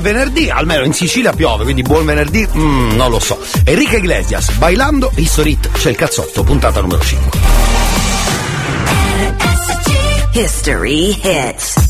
venerdì, almeno in Sicilia piove, quindi buon venerdì, mm, non lo so. Enrique Iglesias, bailando, History Hit, c'è il cazzotto, puntata numero 5. History hits.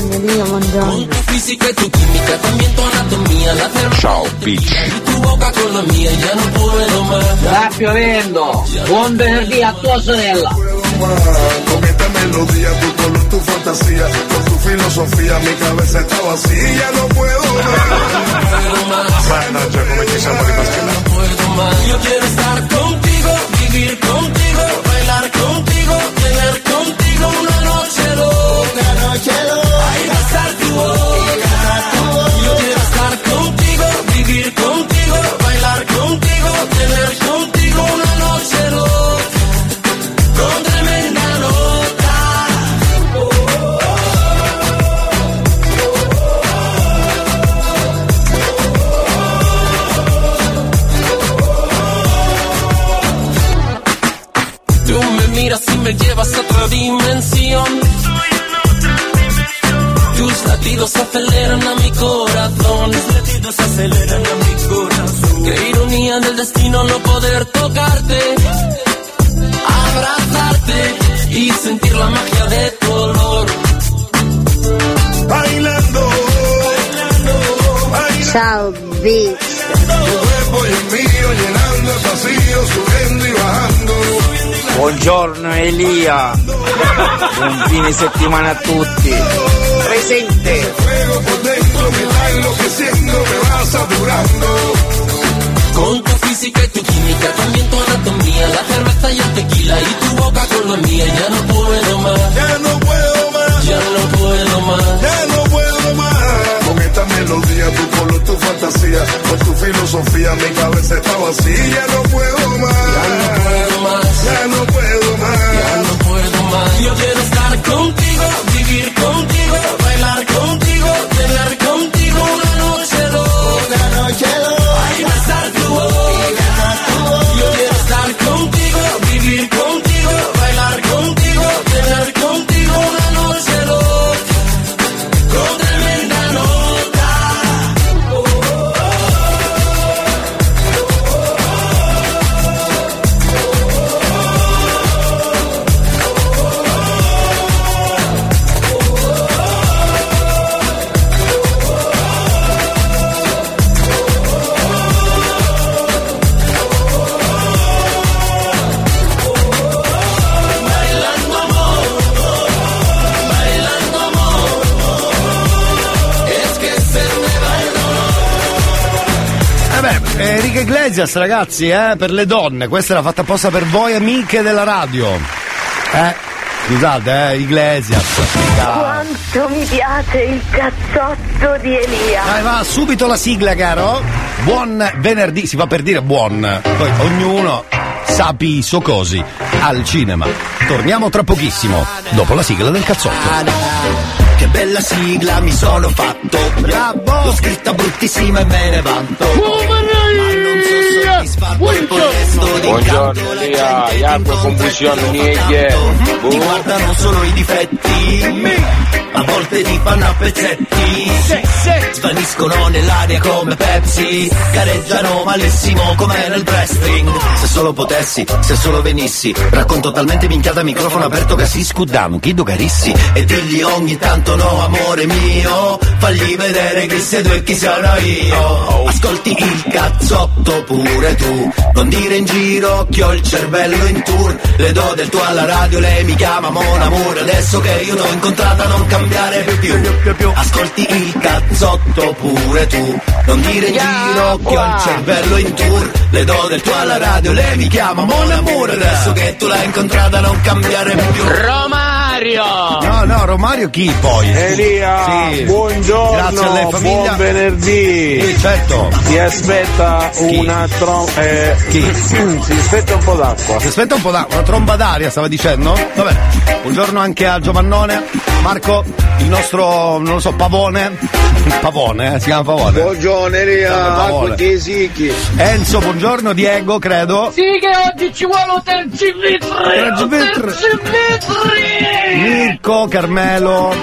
Saturando. Con tu física y tu química, también tu anatomía, la Ciao, bitch. Y tu boca con la mía, ya no puedo más. Sta piovendo! Buon venerdì a tua sorella! Con esta melodía, tu color, tu fantasía, con tu filosofía, mi cabeza está vacía, no puedo más. Mannaggia, come ci siamo rimasti là. No puedo más. Yo quiero estar contigo, vivir contigo, bailar contigo, tener contigo una noche loca. noche loca. Boca. Yo quiero estar contigo, vivir contigo, bailar contigo, tener contigo una noche loca. Con tremenda nota. Tú me miras y me llevas a otra dimensión. Latidos aceleran a mi corazón. Tus latidos aceleran a mi corazón. Qué ironía del destino no poder tocarte, abrazarte y sentir la magia de tu olor. Bailando. Bailando. Ciao, bitch. Tu cuerpo y el mío llenando el vacío, subiendo y bajando. Buongiorno Elia, buon fine settimana a tutti. Presente. Con tu física y tu química, también tu anatomía, la cerveza y el tequila y tu boca con la mía, ya no puedo más, Ya no puedo más. ya no puedo más. Esta melodía, tu color, tu fantasía, con tu filosofía, mi cabeza está vacía. Ya no puedo más. Ya no puedo más, Ya no puedo ya más. no puedo más. Yo quiero estar contigo, vivir contigo, bailar contigo, tener contigo una noche loca. noche loca. Ay, besar tu boca. Yo quiero estar contigo, Enrique Iglesias, ragazzi, eh, per le donne, questa era fatta apposta per voi amiche della radio. Eh, scusate, eh, Iglesias. Quanto mi piace il cazzotto di Elia. Dai, va subito la sigla, caro. Buon venerdì, si fa per dire buon. Poi ognuno sapi i suoi cosi al cinema. Torniamo tra pochissimo, dopo la sigla del cazzotto. Che bella sigla mi sono fatto Bravo L'ho scritta bruttissima e me ne vanto Ma non so Elia, buongiorno. Buongiorno Elia, Iago confusione niente. Ti guardano solo i difetti. A volte ti fanno a pezzetti. Svaniscono nell'aria come Pepsi. Gareggiano malissimo come nel wrestling. Se solo potessi, se solo venissi. Racconto talmente minchiata microfono aperto che si scudano Chiedo carissi e digli ogni tanto no amore mio Fagli vedere chi sei tu e chi sono io Ascolti il cazzotto pure tu Non dire in giro che ho il cervello in tour Le do del tuo alla radio, lei mi chiama Mon Amour Adesso che io t'ho incontrata non cambiare più Ascolti il cazzotto pure tu Non dire in giro che ho il cervello in tour Le do del tuo alla radio, lei mi chiama Mon Amour Adesso che tu l'hai incontrata non cambiare più Romario! No, no, Romario chi poi? Elia, Sì. buongiorno, Grazie a lei famiglia. buon venerdì. Sì, certo. Ti aspetta una tromba. Eh, Chi? si aspetta un po' d'acqua. Si aspetta un po' d'acqua, una tromba d'aria stava dicendo? Vabbè, buongiorno anche a Giovannone, Marco, il nostro, non lo so, pavone, pavone, eh, si chiama pavone. Buongiorno Elia, Paolo. acqua sicchi. Enzo, buongiorno, Diego, credo. Sì che oggi ci vuole un! Tergivitri. Tergivitri! Mirko, Carmelo,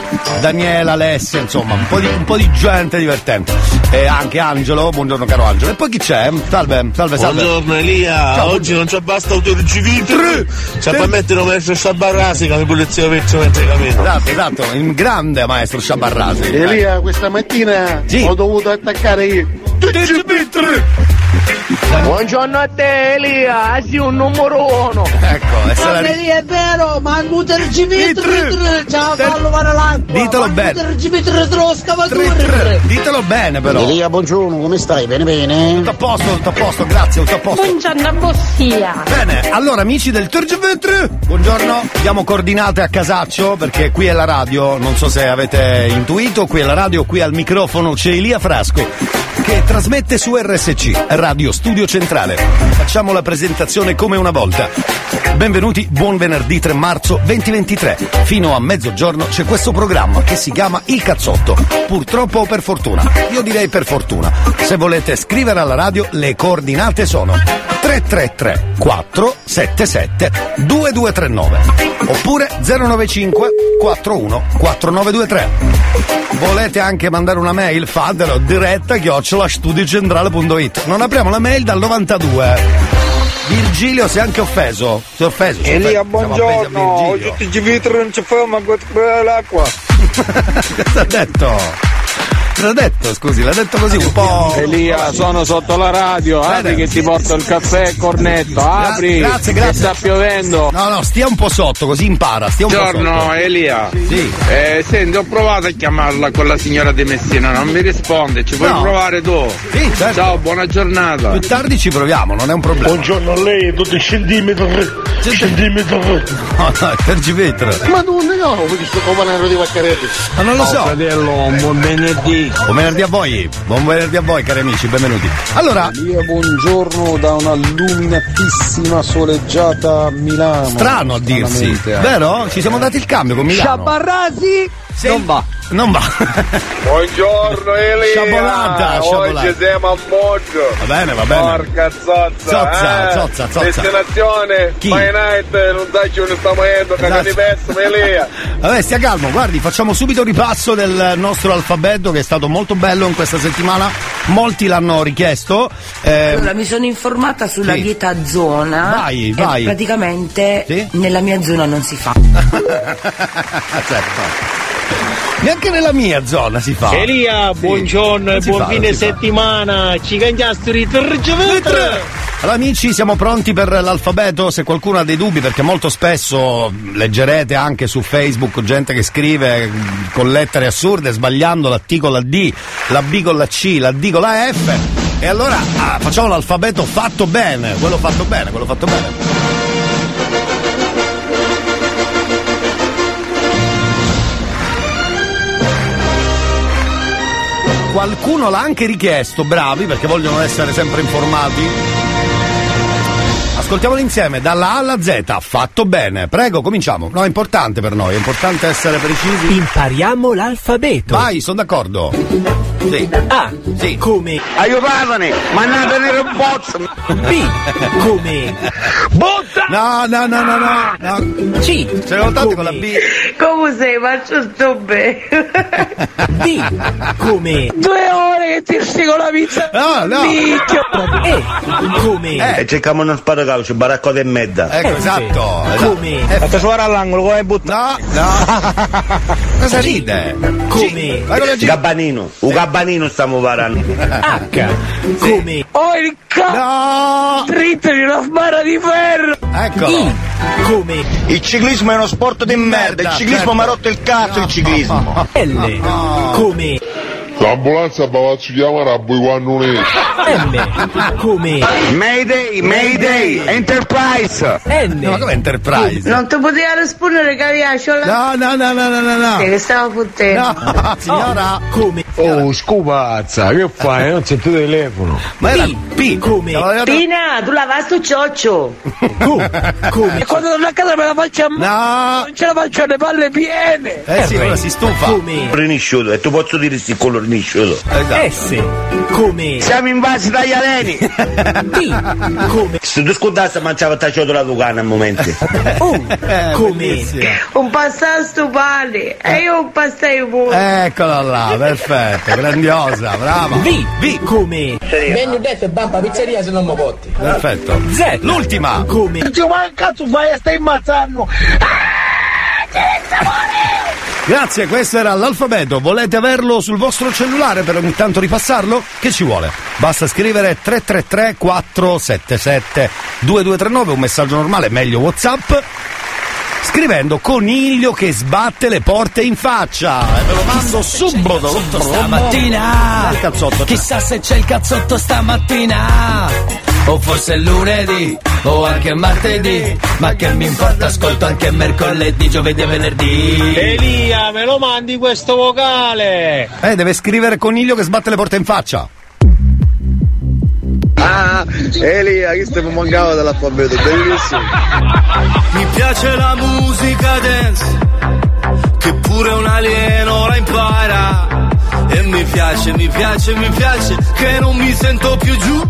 Daniela, Alessia, insomma, un po' di, un po' di gente divertente. E anche Angelo, buongiorno caro Angelo. E poi chi c'è? Salve, salve, salve. Buongiorno Elia, Ciao, oggi non ci basta autoricivito, Tre. ci di mettere sta barrasi che mi pulizia per mentre cammino. Esatto, esatto, il grande maestro Sciabarrasi. Elia, questa mattina Sì. ho dovuto attaccare io. Buongiorno a te Elia, sei un numero uno. Ecco, e se la è vero, ma il tergivitri! Ciao, fallo fare l'acqua! Ditelo bene. Ditelo bene però. Elia, buongiorno, come stai? Bene, bene? Tutto a posto, tutto a posto, grazie, tutto a posto. Buongiorno, Bossia! Bene, allora amici del Turgvetr, buongiorno, diamo coordinate a casaccio perché qui è la radio, non so se avete intuito, qui è la radio, qui al microfono c'è Elia Frasco che trasmette su RSC, Radio Studio Centrale. Facciamo la presentazione come una volta. Benvenuti, buon venerdì 3 marzo 2023. Fino a mezzogiorno c'è questo programma che si chiama Il Cazzotto. Purtroppo o per fortuna? Io direi per fortuna. Se volete scrivere alla radio, le coordinate sono 333 477 2239 oppure 095 41 4923. Volete anche mandare una mail? Fatelo diretta chiocciola studiocentrale.it. Non apriamo la mail dal 92. Virgilio si è anche offeso. Si è offeso. si Elia. Siamo offesi a buongiorno, oggi ti vitro non ci fa, ma guarda l'acqua. Cosa ha detto? Cosa ha detto? Scusi, l'ha detto così un po'. Elia, sono sotto la radio, apri che ti porto il caffè e cornetto, apri. grazie, che grazie. sta piovendo. No, no, stia un po' sotto, così impara. Stia un po' Buongiorno sotto. Elia. Sì. Eh, senti, ho provato a chiamarla con la signora di Messina, non mi risponde, ci puoi No. provare tu? Sì, certo. Ciao, buona giornata. Più tardi ci proviamo, non è un problema. Buongiorno a lei, tutti centimetri. Centimetri. No, no, è per Givetro. Ma tu no, visto come di Vaccaretti. Ma non lo so. fratello, un buon venerdì. Buon venerdì a voi, buon venerdì a voi cari amici, benvenuti. Allora, Elia, buongiorno da una luminatissima soleggiata Milano. strano a dirsi, eh. vero? Ci siamo dati il cambio con Milano. Sciabarrasi! Sì. Non va. Non va. Buongiorno Elia. Sciabolata, sciabolata. Oggi siamo a Moggio. Va bene, va bene. Porca zozza. Zozza, eh. zozza, zozza. Destinazione. Chi? My night, non sai dove stiamo Esatto. ne penso, Elia. Vabbè, stia calmo, guardi, facciamo subito un ripasso del nostro alfabeto che è stato molto bello in questa settimana. Molti l'hanno richiesto. Eh, Allora, mi sono informata sulla Sì. dieta zona. Vai, e vai. praticamente Sì? nella mia zona non si fa. certo. Neanche nella mia zona si fa. Elia, buongiorno e si buon fa, fine fa. settimana, ci Turgvetr. Allora amici siamo pronti per l'alfabeto, se qualcuno ha dei dubbi perché molto spesso leggerete anche su Facebook gente che scrive con lettere assurde sbagliando la T con la D, la B con la C, la D con la F e allora ah, facciamo l'alfabeto fatto bene, quello fatto bene, quello fatto bene. Qualcuno l'ha anche richiesto, bravi perché vogliono essere sempre informati. Ascoltiamolo insieme dalla A alla Z. Fatto bene. Prego, cominciamo. No, è importante per noi, è importante essere precisi. Impariamo l'alfabeto. Vai, sono d'accordo. Sì. A. Sì. Come Aiutatemi, mandate nel bozzo. B. Come Butta! No, no, no, no, no. C. Ce ne ho tante con la B. Come sei? Faccio sto bene. D. Come Due ore che ti stico la pizza. No, no. Minchia. E. Come Eh. Cerchiamo uno spadacalcio, baraccote e medda. Ecco, esatto. esatto. Come Fate suonare all'angolo, come butta? No, no. Cosa ride? Come. Gabbanino, un gabbanino stiamo parlando. H. Come Oh il cazzo! No! Dritto di una sbarra di ferro! Ecco. I. Come Il ciclismo è uno sport di merda, il ciclismo certo. mi ha rotto il cazzo, il ciclismo. L. Come L'ambulanza va a chiamare a voi quando non è. M. Come Mayday, Mayday, Enterprise! N. Ma come Enterprise? Non ti poteva rispondere che aveva c'ho la... No, no, no, no, no, no, no. Che stava fottendo. No, signora. Come Oh, scupazza, che fai? Non c'è tuo telefono. Ma era P. P. Come Stavo Pina, tu lava sto cioccio. Q. Come E quando torno a casa me la faccio a No. non ce la faccio alle palle piene! Eh sì, ora si stufa. Come Rinisciuto, e tu posso dire sti collo rinisciuto. Esatto. S. Come Siamo invasi dagli aleni! T. Come Se tu scudassi mangiava tacciato la Lucana a momenti. U. Eh, Come. Un passato sto pane. E io un passaio pure. Eccola là, perfetto, grandiosa, brava. V. V. Come Vengo detto e bampa pizzeria se non mi botti. Perfetto. Z. L'ultima. Come che cazzo fai? Stai immazzando! Grazie, questo era l'alfabeto. Volete averlo sul vostro cellulare per ogni tanto ripassarlo? Che ci vuole? Basta scrivere 333 477 2239, un messaggio normale, meglio WhatsApp. Scrivendo coniglio che sbatte le porte in faccia. E ve lo mando subito. Stamattina Il cazzotto. Chissà se c'è il cazzotto stamattina O forse è lunedì O anche martedì Ma che mi importa ascolto anche mercoledì Giovedì e venerdì Elia, me lo mandi questo vocale! Eh, deve scrivere coniglio che sbatte le porte in faccia. Ah, Elia, che stiamo mancando dall'alfabeto, bellissimo! Mi piace la musica dance, che pure un alieno la impara. E mi piace, mi piace, mi piace, che non mi sento più giù.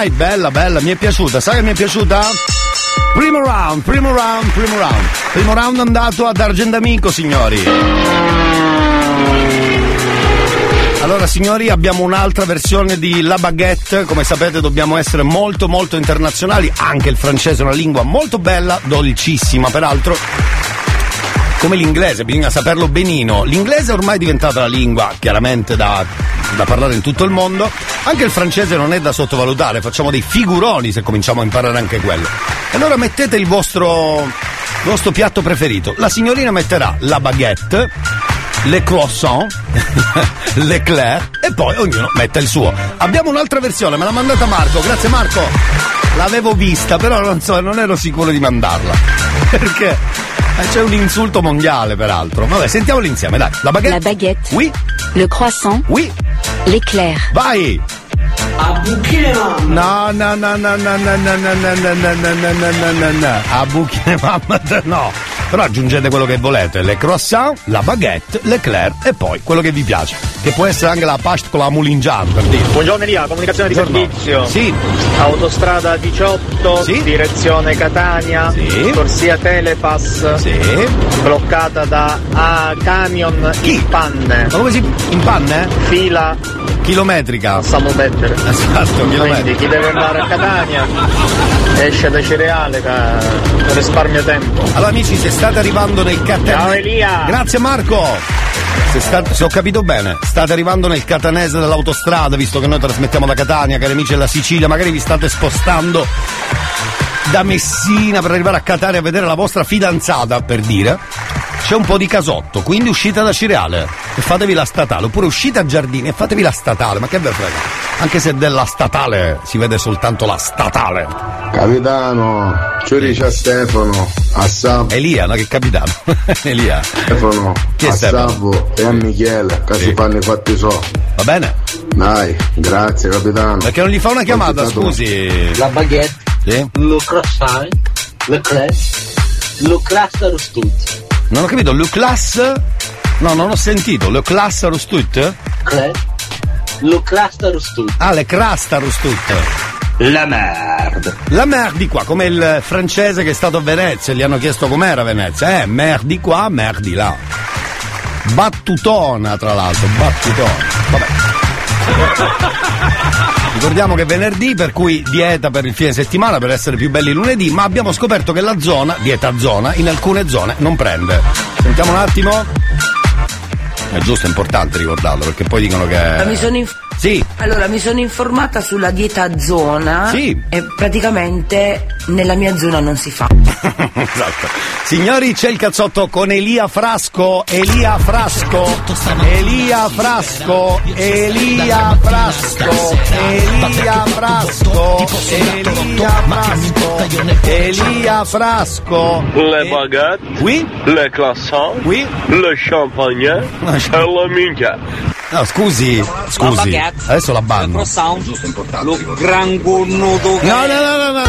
Right, bella, bella, mi è piaciuta. Sai che mi è piaciuta? Primo round, primo round, primo round. Primo round andato ad Argendamico, signori. Allora signori abbiamo un'altra versione di La Baguette, come sapete dobbiamo essere molto molto internazionali, anche il francese è una lingua molto bella, dolcissima peraltro, come l'inglese, bisogna saperlo benino. L'inglese ormai è diventata la lingua chiaramente da, da parlare in tutto il mondo, anche il francese non è da sottovalutare, facciamo dei figuroni se cominciamo a imparare anche quello. Allora mettete il vostro, il vostro piatto preferito. La signorina metterà la baguette, le croissant, l'eclair e poi ognuno mette il suo. Abbiamo un'altra versione, me l'ha mandata Marco, grazie Marco. L'avevo vista, però non so, non ero sicuro di mandarla. Perché eh, c'è un insulto mondiale peraltro. Vabbè, sentiamolo insieme, dai. La baguette. La baguette. Oui. Le croissant. Oui. L'éclair. Vai! A buchine mamma. No, no, no, no, no, no, no, no, no, no, no, no, no, no, no, no, no. A buchine mamma, no. Però aggiungete quello che volete, le croissant, la baguette, l'eclair e poi quello che vi piace. Che può essere anche la pasta con la moulingiana, per dire. Buongiorno Elia, comunicazione di Buongiorno. servizio. Sì. Autostrada 18, direzione Catania, corsia Telepass, bloccata da ah, camion in panne. Ma come si. in panne? Fila chilometrica. Possiamo mettere. Esatto, Quindi chi deve andare a Catania esce da cereale risparmia tempo. Allora amici, se state arrivando nel catanese. Ciao, Elia. Grazie Marco! Se, state- se ho capito bene, state arrivando nel catanese dell'autostrada, visto che noi trasmettiamo da Catania, cari amici della Sicilia, magari vi state spostando da Messina per arrivare a Catania a vedere la vostra fidanzata, per dire. C'è un po' di casotto, quindi uscite da Cireale e fatevi la statale, oppure uscite a Giardini e fatevi la statale, ma che ve frega? Anche se della statale si vede soltanto la statale. Capitano, ci dice a Stefano, a Sabo. Elia, no? Che capitano? Elia. Stefano, Chi è a Stefano? Sabo e a Michele, che si fanno i fatti so. Va bene? Dai, grazie capitano. Perché non gli fa una chiamata, scusi? La baguette, Sì? le croissant, le crêpe, le classe rostut. Non ho capito, Le Class? No, non ho sentito? Crêpe, le classe rostut. Ah, le Crasta Rustut. La merde. La merde di qua, come il francese che è stato a Venezia, gli hanno chiesto com'era Venezia. Eh, merde di qua, merde di là. Battutona, tra l'altro, battutona. Vabbè. Ricordiamo che è venerdì, per cui dieta per il fine settimana per essere più belli lunedì, ma abbiamo scoperto che la zona, dieta zona, in alcune zone non prende. Sentiamo un attimo. È giusto, è importante ricordarlo, perché poi dicono Ma mi che. sono inf- Sì. Allora, mi sono informata sulla dieta zona Sì. e praticamente nella mia zona non si fa. esatto. Signori, c'è il cazzotto con Elia Frasco, Elia Frasco, Elia Frasco, Elia Frasco, Elia Frasco, Elia Frasco, Elia Frasco. Le baguette, oui. le croissant, oui. le champagne e la minchia. No, scusi, scusi. Baguette, Adesso la banno. Lo gran cornuto. No, no, no, no, no.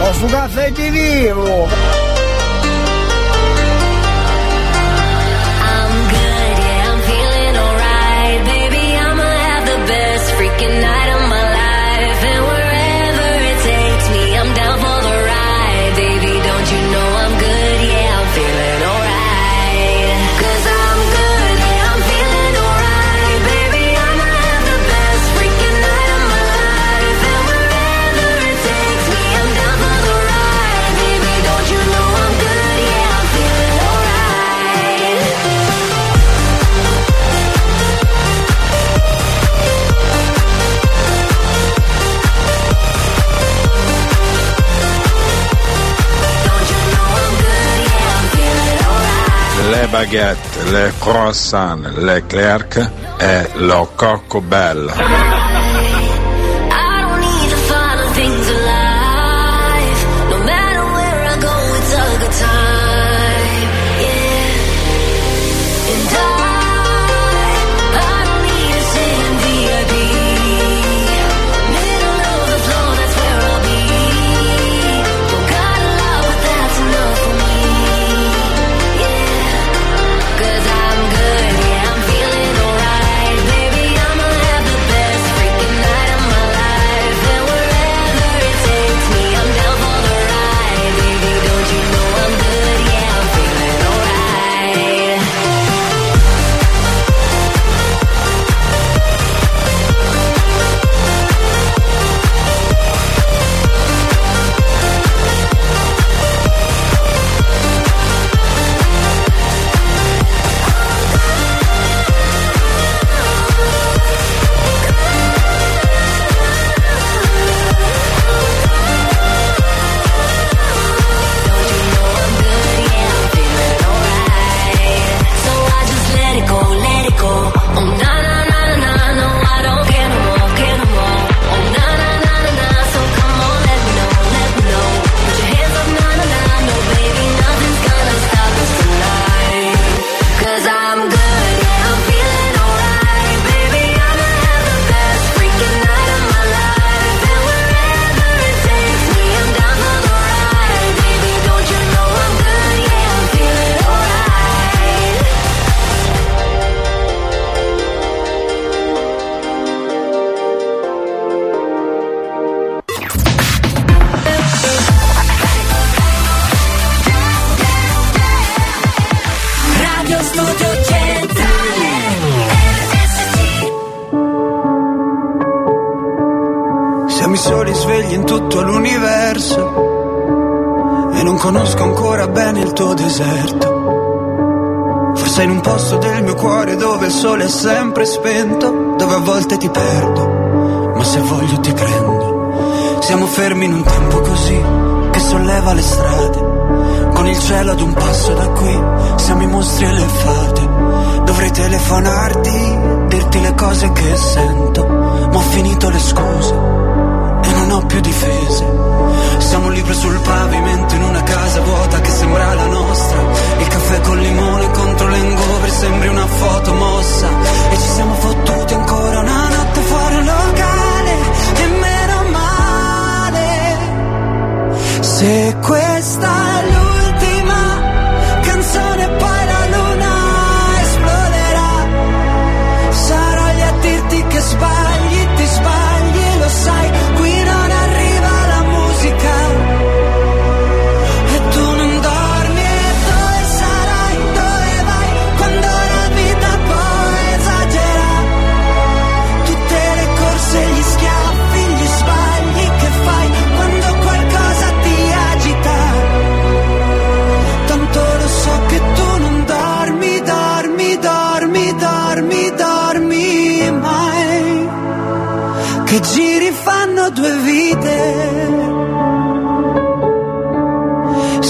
Ho su caffè di vivo! Baguette, le croissant, le clerc e lo cocco bello.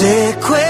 se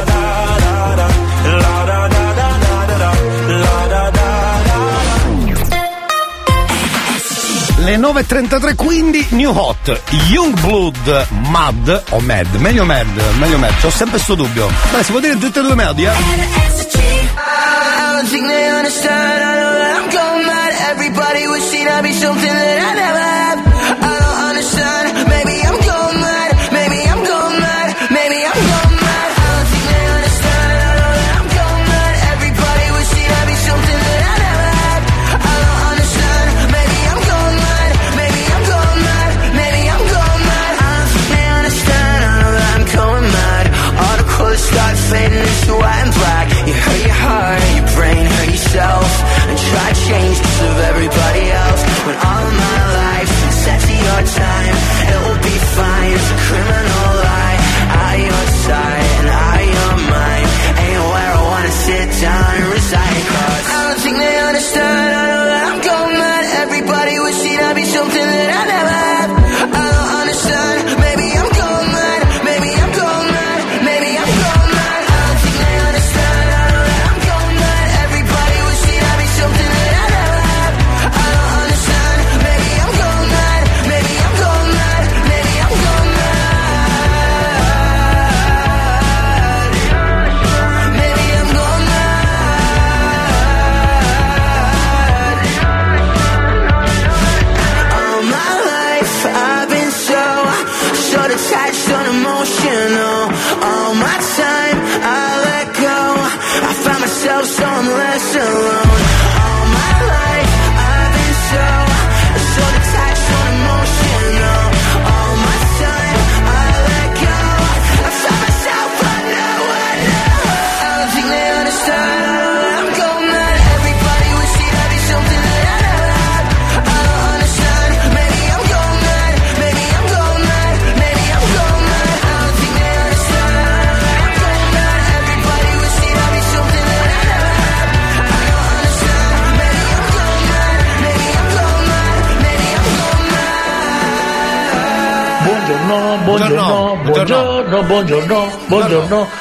Le 9.33 quindi New Hot, Youngblood, Mad o Mad, meglio Mad, meglio Mad, ho sempre sto dubbio. Beh, si può dire tutte e due Mad, eh? I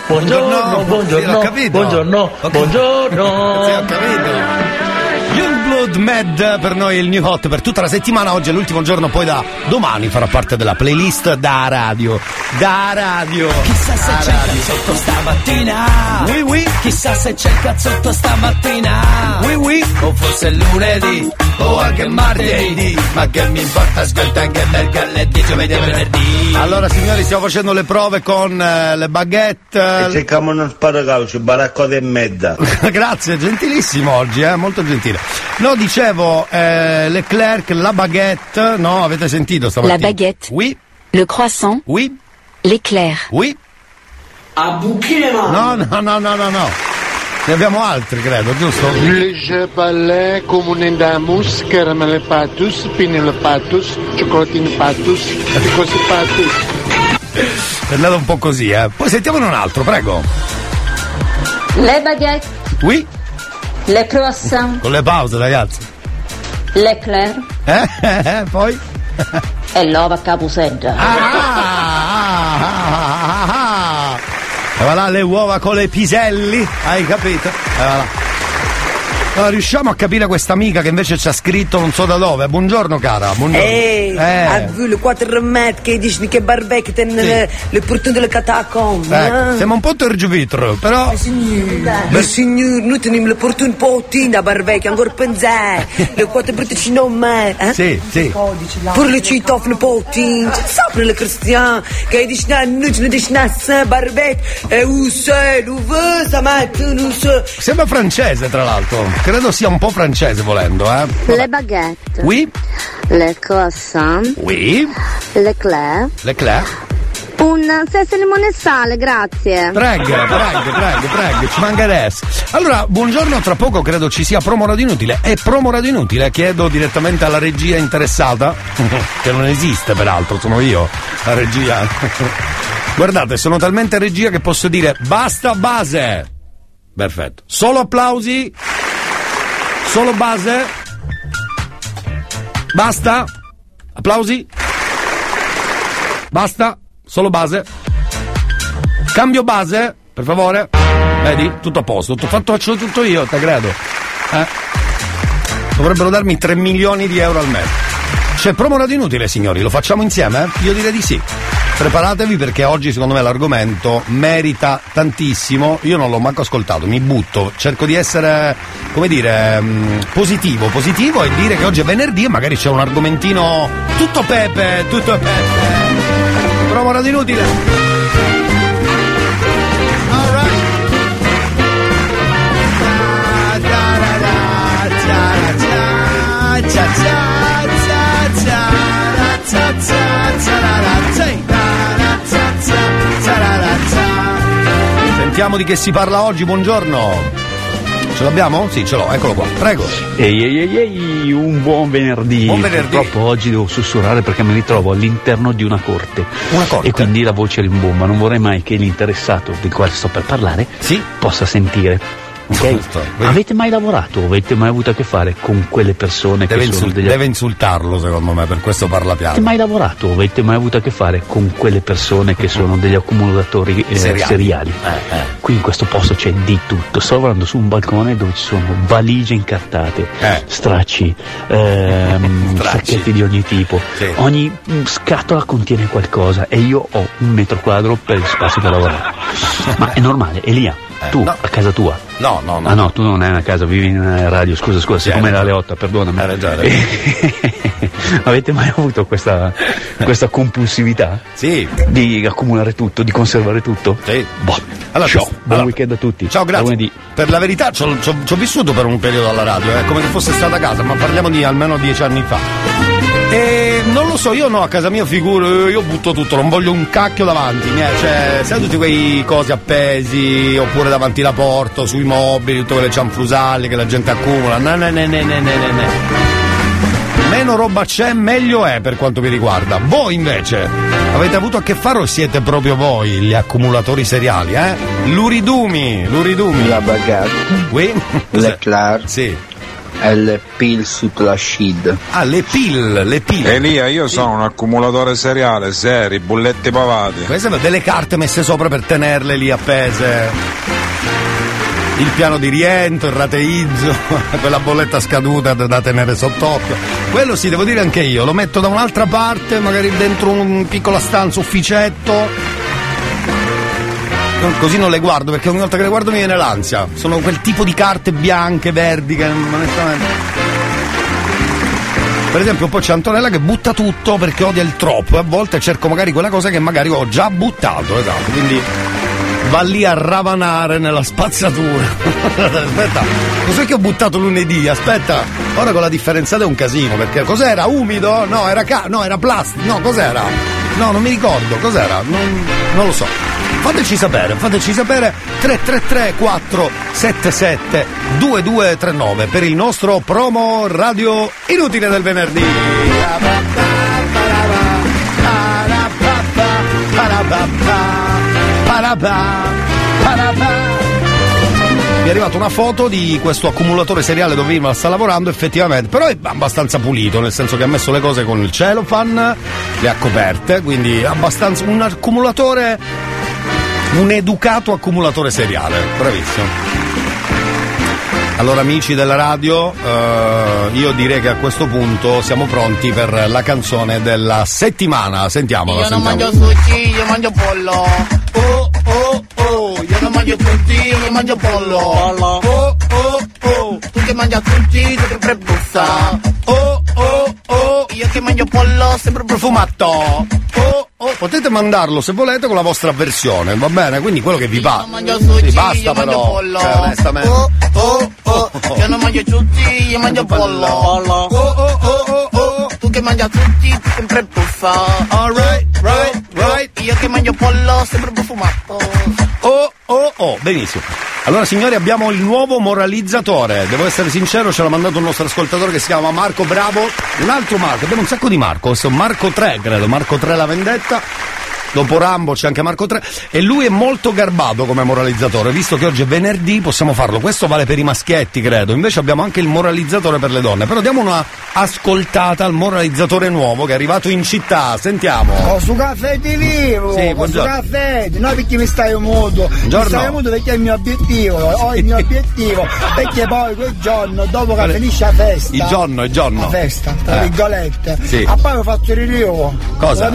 buongiorno, buongiorno, buongiorno, buongiorno, buongiorno. Sì, ho capito. Youngblood Mad per noi è il new hot per tutta la settimana. Oggi è l'ultimo giorno, poi da domani farà parte della playlist da radio. Da radio. Chissà se c'è il cazzotto stamattina. Oui, oui. Chissà se c'è il cazzotto stamattina. Oui, oui. O forse è lunedì. O anche martedì. Ma che mi importa, ascolta anche mercoledì, giovedì e venerdì. Allora signori stiamo facendo le prove con eh, le baguette. E cerchiamo uno sparacaucio, baraccote e mezza. Grazie, gentilissimo oggi, eh, molto gentile. No, dicevo, eh, Leclerc, la baguette, no, avete sentito La stamattina? baguette. Oui, Le croissant. oui, L'éclair. oui. A bucchine No, no, no, no, no, no. Ne abbiamo altri, credo, giusto? Le ballet, comune damus, caramelle patus, pinele patus, cioccolatine patus, cose patus. È andato un po' così, eh. Poi sentiamone un altro, prego. Le baguette, Oui, le croissant, con le pause, ragazzi. l'éclair Eh, eh, eh, poi? e l'ova capuseggia. Ah, ah, ah, ah, ah. E va là le uova con le piselli, hai capito? E va là. Allora, riusciamo a capire questa amica che invece ci ha scritto non so da dove. Buongiorno cara, buongiorno. Ehi, Eh. vu le 4 metri che dici che barbecue ten le, le portone delle catacombe. Ecco, siamo un po' tergivitro, però. Ma signor, noi teniamo le portone potine a barbecue, ancora pensare. Le quattro portine non mai. Eh? Sì, sì. Pure le citofne potine, sempre le cristiane, che dici na ce ne dici na se barbecue, e u se, lu ve, sa mette, lu se. Sembra francese, tra l'altro. Credo sia un po' francese volendo, eh. Le baguette, Oui, le croissant, oui, l'éclair. Leclerc. Un senza limone e sale, grazie. Prego, prego, prego, prego, ci manca adesso. Allora, buongiorno, tra poco credo ci sia promo radio inutile. È promo radio inutile? Chiedo direttamente alla regia interessata, che non esiste peraltro, sono io, la regia. Guardate, sono talmente regia che posso dire basta base. Perfetto. Solo applausi. Solo base. Basta. Applausi. Basta. Solo base. Cambio base, per favore. Vedi? Tutto a posto. Tutto fatto, faccio tutto io, te credo. Eh? Dovrebbero darmi 3 milioni di euro al mese. C'è promo inutile, signori, lo facciamo insieme? Io direi di sì. Preparatevi perché oggi secondo me l'argomento merita tantissimo. Io non l'ho manco ascoltato, mi butto, cerco di essere, come dire, mm, positivo, positivo e dire che oggi è venerdì e magari c'è un argomentino tutto pepe, tutto pepe. Radio inutile. Sentiamo di che si parla oggi, buongiorno. Ce l'abbiamo? Sì, ce l'ho, eccolo qua, prego. Ehi ehi ehi ehi, un buon venerdì. Buon venerdì. Purtroppo oggi devo sussurrare perché mi ritrovo all'interno di una corte. Una corte? E quindi la voce rimbomba. Non vorrei mai che l'interessato del quale sto per parlare possa sentire. Ok? Avete mai lavorato avete mai avuto a che fare con quelle persone Deve, che sono degli deve insultarlo, secondo me, per questo parla piano. Avete mai lavorato avete mai avuto a che fare con quelle persone che sono degli accumulatori eh, Seriali. seriali? Eh, eh. Qui in questo posto c'è di tutto. Sto lavorando su un balcone dove ci sono valigie incartate, stracci, ehm, Stracci. sacchetti di ogni tipo. Sì. Ogni mm, scatola contiene qualcosa e io ho un metro quadro per il spazio per lavorare. Ma è normale, Elia, tu a casa tua. No, no, no. Ah no, tu non hai una casa, vivi in una radio, scusa, scusa, siccome era alle 8, perdonami. Ragione, hai Avete mai avuto questa, questa compulsività? Sì. Di accumulare tutto, di conservare tutto? Sì. Boh. Allora, Ciao, buon allora- weekend a tutti. Ciao, grazie. Per la verità ci ho, vissuto per un periodo alla radio, è come se fosse stata a casa, ma parliamo di almeno dieci anni fa. E non lo so, io no, a casa mia figuro, io butto tutto, non voglio un cacchio davanti, mi- cioè, sai tutti quei cosi appesi, oppure davanti la porta, sui mobili, tutte quelle cianfrusaglie che la gente accumula. Ne, ne, ne, ne, ne, ne, ne. Meno roba c'è, meglio è per quanto mi riguarda. Voi invece avete avuto a che fare o siete proprio voi gli accumulatori seriali, eh? Luridumi, luridumi. La bagarre. Oui? L'eclair. Sì. Le pill sutlashid. Ah, le pill, le pill. Elia, io sono un accumulatore seriale, seri, bullette pavate. Queste sono delle carte messe sopra per tenerle lì appese. Il piano di rientro, il rateizzo, quella bolletta scaduta da tenere sott'occhio. Quello sì, devo dire anche io, lo metto da un'altra parte, magari dentro un piccola stanza, ufficetto. Così non le guardo perché ogni volta che le guardo mi viene l'ansia. Sono quel tipo di carte bianche, verdi che onestamente. Per esempio, poi c'è Antonella che butta tutto perché odia il troppo e a volte cerco magari quella cosa che magari ho già buttato, esatto. Quindi va lì a ravanare nella spazzatura. Aspetta, cos'è che ho buttato lunedì? Aspetta, ora con la differenziata è un casino perché cos'era? Umido? No, era ca- no, era plastico. No, cos'era? No, non mi ricordo, cos'era? Non, non lo so. Fateci sapere, fateci sapere 333 477 2239 per il nostro promo radio inutile del venerdì. Mi è arrivata una foto di questo accumulatore seriale dove Irma sta lavorando effettivamente, però è abbastanza pulito, nel senso che ha messo le cose con il cellophane, le ha coperte, quindi abbastanza un accumulatore un educato accumulatore seriale, bravissimo. Allora amici della radio, eh, io direi che a questo punto siamo pronti per la canzone della settimana. Sentiamola, Io non sentiamola. mangio sushi, io mangio pollo. Oh, oh, oh. Io non mangio sushi, io mangio pollo. Oh, oh, oh. Tu che mangi sushi, tu puzza. Oh, oh, oh. Io che mangio pollo, sempre profumato. Oh, Oh, potete mandarlo se volete con la vostra versione, va bene? Quindi quello che vi va. mangio sushi, basta io mangio però. pollo. Cioè, onestamente. Oh, oh, oh. Io non mangio sushi, io mangio pollo. Oh, oh, oh, oh, oh. Tu che mangi sushi, tu sempre puzza. Alright, right, right. Io che mangio pollo, sempre profumato. Oh, oh, oh, benissimo. Allora signori abbiamo il nuovo moralizzatore, devo essere sincero ce l'ha mandato un nostro ascoltatore che si chiama Marco Bravo, un altro Marco, abbiamo un sacco di Marco, questo Marco 3 credo, Marco 3 la vendetta, dopo Rambo c'è anche Marco 3 e lui è molto garbato come moralizzatore, visto che oggi è venerdì possiamo farlo, questo vale per i maschietti credo, invece abbiamo anche il moralizzatore per le donne, però diamo una ascoltata al moralizzatore nuovo che è arrivato in città, sentiamo. Ho su caffè di vivo, Sì, ho su caffè, no perché mi stai muto, mi Buongiorno. stai muto perché è il mio obiettivo, ho il mio obiettivo, perché poi quel giorno, dopo che finisce la festa, Il giorno, il giorno. la festa, tra Eh. virgolette, Sì. a poi ho fatto il rilievo, Cosa?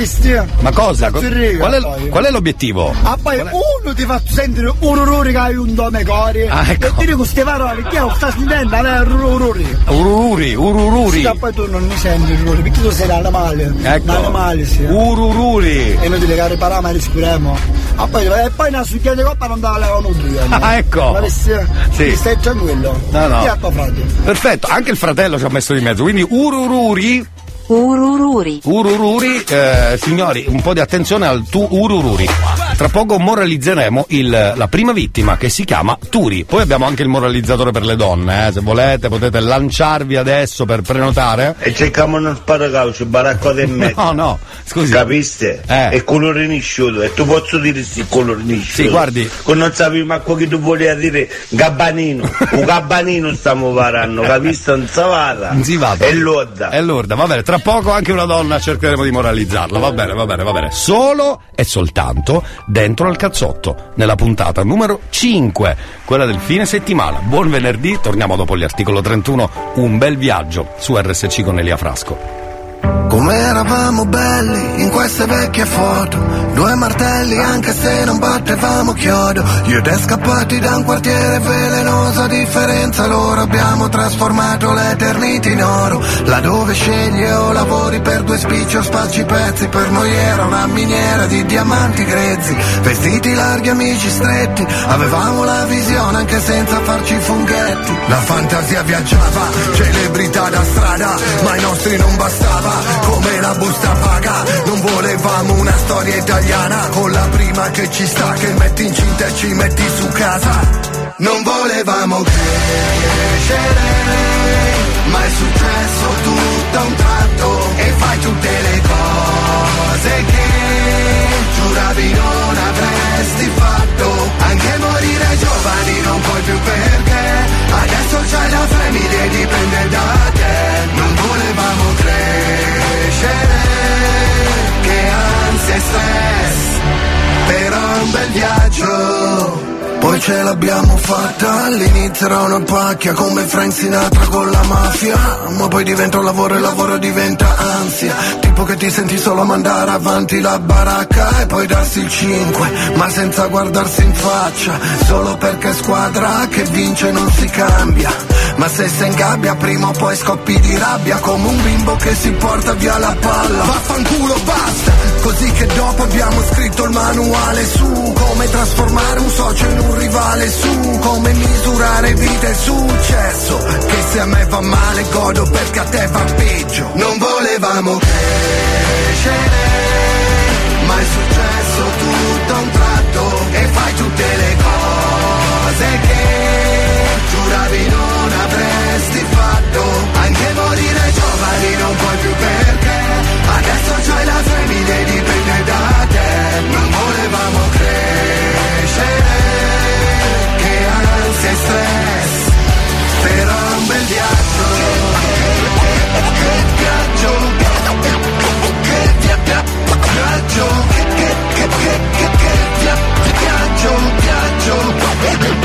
Ma cosa? Faccio il rilievo, Qual è, poi. qual è l'obiettivo? Ah, poi uno ti fa sentire un ururi che hai un nome cori Ah, ecco. e ti dico queste parole che io sta sentendo a ururi Urururi, urururi. sì, poi tu non mi senti ururi perché tu sei un animale Ecco. un animale sì Urururi. e noi ti legare parà ma rispiremo ah, poi, e poi una succhiata di coppa non te la due Ah, ecco. la vestia Sì. stai tranquillo No, no. È tuo fratello Perfetto, anche il fratello ci ha messo di mezzo, quindi urururi. Urururi. Urururi, eh, signori, un po' di attenzione al tu urururi. Tra poco moralizzeremo il- la prima vittima che si chiama Turi. Poi abbiamo anche il moralizzatore per le donne, eh. se volete potete lanciarvi adesso per prenotare. E cerchiamo uno sparacaucio, baracco del mezzo. No, no, scusi. Capiste? Eh. È colore nisciuto, e tu posso dire sì, colore nisciuto. Sì, guardi. Che non sapevi ma che tu volevi dire gabbanino. Un gabbanino stiamo parlando, capiste? Non. Non si vada. E lorda. È lorda, va bene, tra poco anche una donna cercheremo di moralizzarla, va bene, va bene, va bene. Solo e soltanto dentro al cazzotto, nella puntata numero 5, quella del fine settimana. Buon venerdì, torniamo dopo l'articolo 31, un bel viaggio su RSC con Elia Frasco. Come eravamo belli in queste vecchie foto. Due martelli anche se non battevamo chiodo. Io e te scappati da un quartiere velenoso A differenza loro abbiamo trasformato l'eternità in oro. Laddove scegli o lavori per due spicci o spacci pezzi Per noi era una miniera di diamanti grezzi. Vestiti larghi, amici stretti Avevamo la visione anche senza farci funghetti. La fantasia viaggiava, celebrità da strada Ma ai nostri non bastava come la busta paga. Non volevamo una storia italiana. Con la prima che ci sta Che metti incinta e ci metti su casa. Non volevamo crescere Ma è successo tutto a un tratto. E fai tutte le cose che Giuravi non avresti fatto. Anche morire giovani non puoi più perché. Adesso c'hai la famiglia e dipende piacere che ansia e stress, però un bel viaggio. Poi ce l'abbiamo fatta, all'inizio era una pacchia come Frank Sinatra con la mafia. Ma poi diventa un lavoro e il lavoro diventa ansia. Tipo che ti senti solo mandare avanti la baracca e poi darsi il 5, ma senza guardarsi in faccia. Solo perché squadra che vince non si cambia. Ma se sei in gabbia prima o poi scoppi di rabbia come un bimbo che si porta via la palla. Vaffanculo basta, così che dopo abbiamo scritto il manuale su come trasformare un socio in un rivale su come misurare vita e successo. Che se a me va male godo perché a te va peggio. Non volevamo crescere, ma è successo tutto a un tratto e fai tutte le cose che viaggio, che che che che che che via- viaggio, viaggio.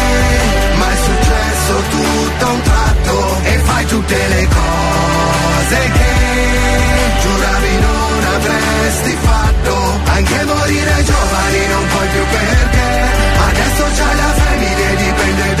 tutte le cose che giuravi non avresti fatto. Anche morire giovani non puoi più perché adesso c'hai la famiglia e dipende da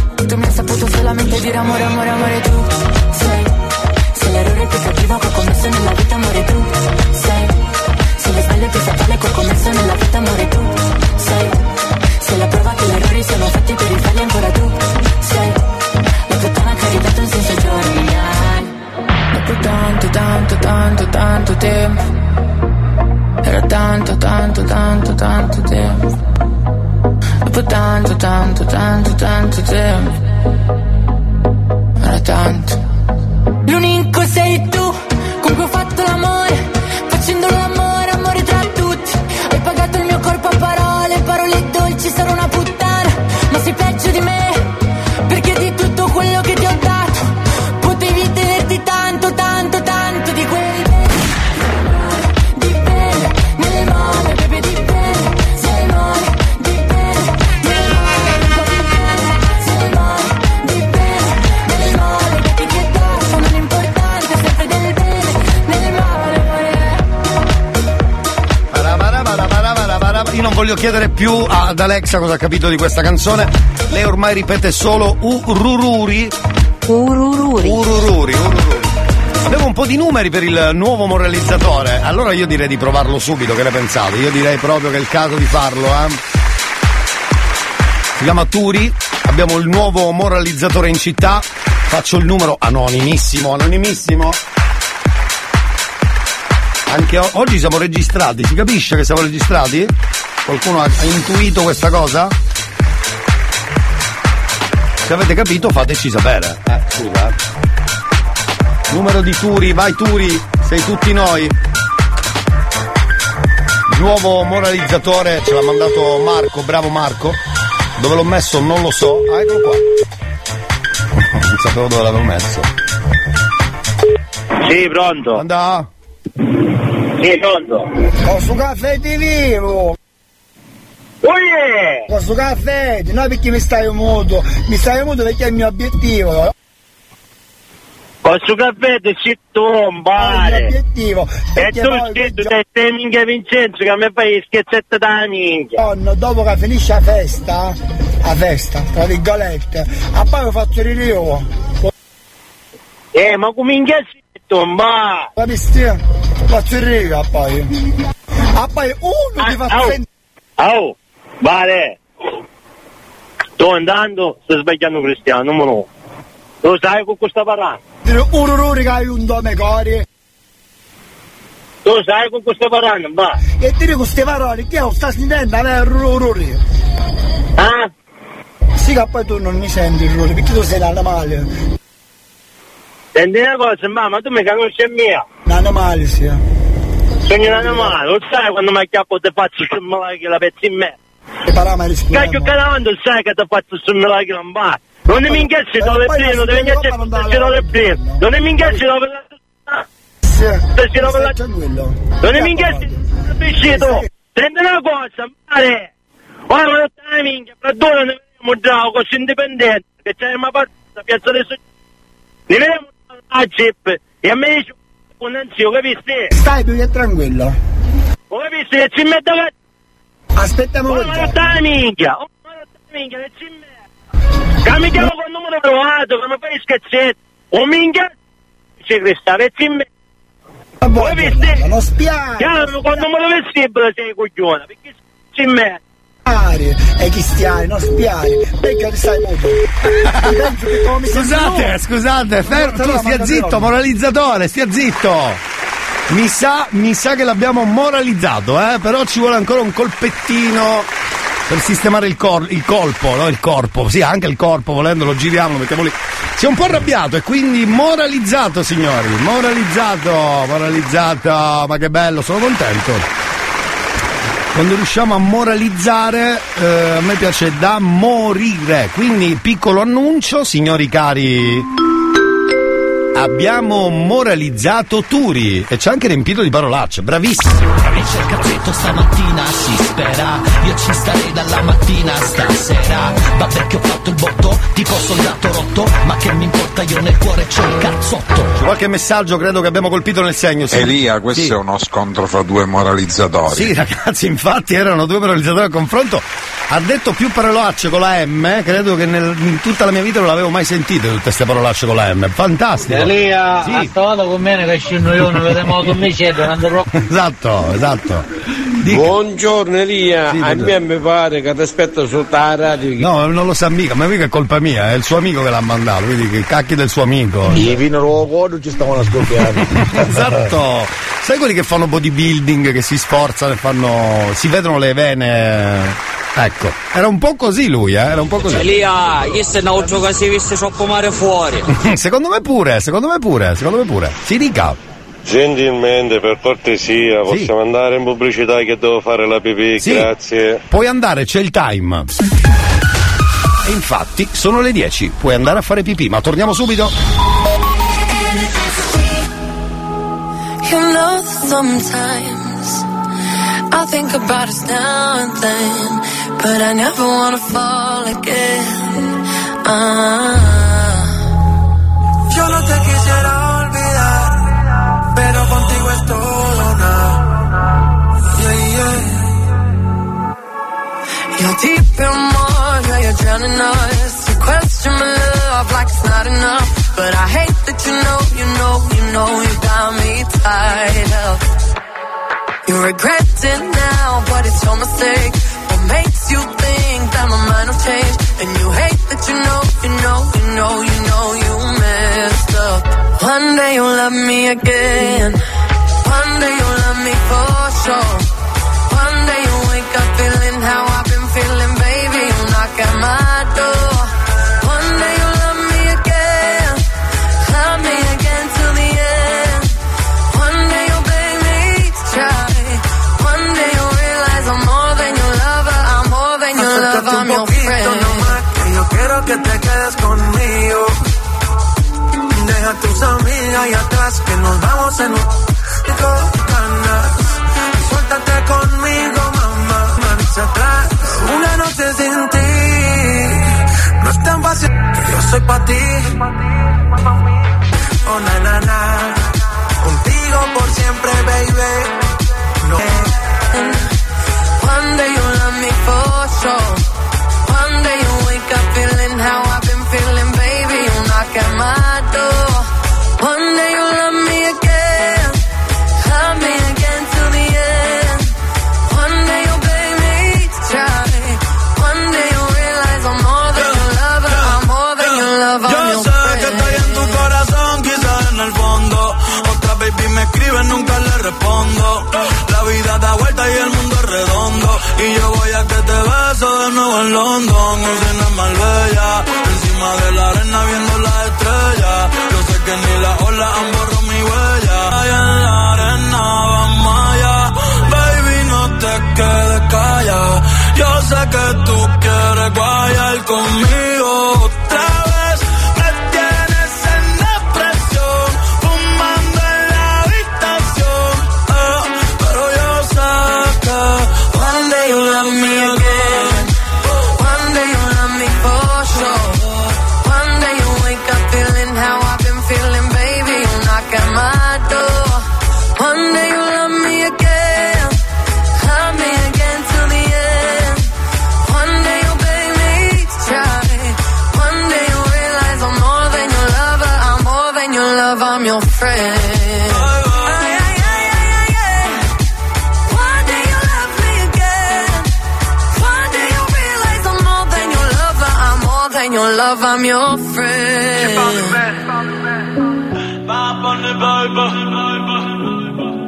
saputo solamente dire amore, amore, amore tu. Sei, sei l'errore più cattivo che ho commesso nella vita amore tu. Sei, sei lo sbaglio più fatale che ho commesso nella vita amore tu. Sei, sei la prova che gli errori sono fatti per rifarli ancora tu. Sei, la puttana che ha ridato un senso ai. Dopo tanto, tanto, tanto, tanto tempo. Era tanto, tanto, tanto, tanto tempo. Dopo tanto, tanto, tanto, tanto tempo tanto. L'unico sei tu, con cui ho fatto l'amore, facendo l'amore, amore tra tutti. Hai pagato il mio corpo a parole, parole dolci, sarò una puttana, ma sei peggio di me, voglio chiedere più ad Alexa cosa ha capito di questa canzone. Lei ormai ripete solo urururi. Urururi. Urururi, urururi. Avevo un po' di numeri per il nuovo moralizzatore. Allora io direi di provarlo subito, che ne pensate? Io direi proprio che è il caso di farlo, eh. Si chiama Turi, abbiamo il nuovo moralizzatore in città. Faccio il numero anonimissimo, anonimissimo. Anche oggi siamo registrati, si capisce che siamo registrati? Qualcuno ha, ha intuito questa cosa? Se avete capito fateci sapere. Eh, scusa. Numero di Turi, vai Turi, sei tutti noi. Il nuovo moralizzatore ce l'ha mandato Marco, bravo Marco. Dove l'ho messo non lo so. Ah, eccolo qua. non sapevo dove l'avevo messo. Sì, pronto. Andà. Sì, pronto. Posso caffè di vivo! Oye! Posso caffè, no perché mi stai muto, mi stai muto perché è il mio obiettivo. Questo caffè ti ci Il tombare. mio obiettivo. E tu scritto te te minchia Vincenzo che mi fai scherzette da minchia. Nonno, dopo che finisce la festa, la festa, tra virgolette, a poi fatto il rio. Eh, ma come minchia si tomba? Capisci? Faccio il rio a poi. A poi uno ti fa au. sentire. Oh, vale. Sto andando, sto sbagliando Cristiano, numero uno. Lo sai con cosa sta parlando? Un ururi che hai un nome cori. Lo sai con cosa sta parlando, va. E dire queste parole, che io sta sentendo a me il ururi. Ah? Sì che poi tu non mi senti il ururi, perché tu sei un animale. Senti una cosa, ma, ma tu mi conosci mia. Un animale, sì. Sono un animale, lo sai quando mi acchiappo ti faccio sul che la pezzi in me. Cacchio calando sai che ti faccio sul che non va. Non mi inghiacci Eh, dove prima, non devi inghiacciare preoccupa, non il dove prima. Non mi inghiacci dove dove la... tranquillo. Non mi inghiacci il piscito. Senti una cosa, mare. Ora non stai minchia, fra due ne vediamo già, così indipendente, che c'è una partita, piazza del Sogno. Ne vediamo a Jeep e a me dice un anzio, capisci? Stai più che tranquillo. Ho che ci metto che... Aspettiamo Oh, ma non minchia! Oh, ma non minchia, che ci mi chiamo con numero provato, mi fai scherzetti! Oh minchia! C'è Cristiano, che ci metto! Ho capisci? Non spiare. Chiamo con numero vestibile sei coglione, perché ci metto! E cristiani, non spiari, perché stai mi senti Scusate, scusate, fer- tu stia zitto, moralizzatore, stia zitto. Mi sa, mi sa che l'abbiamo moralizzato, eh? Però ci vuole ancora un colpettino per sistemare il, cor- il colpo, no? Il corpo, sì, anche il corpo, volendo lo giriamo, lo mettiamo lì. Si è un po' arrabbiato e quindi moralizzato, signori. Moralizzato, moralizzato, ma che bello, sono contento. Quando riusciamo a moralizzare, eh, a me piace da morire. Quindi, piccolo annuncio, signori cari. Abbiamo moralizzato Turi e ci ha anche riempito di parolacce, bravissimo. Amici al cazzetto stamattina si spera Io ci starei dalla mattina a stasera Vabbè che ho fatto il botto, tipo soldato rotto Ma che mi importa io nel cuore c'ho il cazzotto C'è qualche messaggio, credo che abbiamo colpito nel segno. sì. Elia, questo Sì. è uno scontro fra due moralizzatori. Sì, ragazzi, infatti erano due moralizzatori al confronto. Ha detto più parolacce con la M, credo che nel- in tutta la mia vita non l'avevo mai sentite tutte queste parolacce con la M. Fantastico. Elia, Sì. ha stato con me che scendo io, non vediamo tu mi cedo, non andrò. Esatto, esatto. Buongiorno Elia, Sì, a me mi pare che ti aspetta sotto la radio. No, non lo sa mica, ma mica è colpa mia, è il suo amico che l'ha mandato, quindi che cacchi del suo amico. I vino rogo ci stavano scoppiando. esatto. Sai quelli che fanno bodybuilding, che si sforzano e fanno. si vedono le vene Ecco, era un po' così lui, eh? Era un po' così. Elia, io se non gioco che si visse troppo mare fuori. secondo me pure, secondo me pure, secondo me pure. Si dica. Gentilmente, per cortesia, possiamo andare in pubblicità che devo fare la pipì, Sì. grazie. Puoi andare, c'è il time. E infatti sono le 10, puoi andare a fare pipì, ma torniamo subito. You know I think about us now and then, but I never wanna fall again. Ah. Yo no te quisiera olvidar, pero contigo es todo nada. Yeah, yeah. You're deep in water, you're drowning us. You question my love like it's not enough. But I hate that you know, you know, you know you got me tied up. You regret it now, but it's your mistake. What makes you think that my mind will change? And you hate that you know, you know, you know, you know you messed up. One day you'll love me again. One day you'll love me for sure. Deja tus amigas y atrás, que nos vamos en un ganas. Suéltate conmigo, mamá, marcha atrás. Una noche sin ti, no es tan fácil. Yo soy pa' ti. Oh, na, na, na. Contigo por siempre, baby. No. One day you'll love me for sure. One day you'll wake up feeling how I've been feeling, baby. You'll knock at my door. La vida da vuelta y el mundo es redondo. Y yo voy a que te beso de nuevo en London. Yo sé que tú quieres guayar conmigo I'm your friend.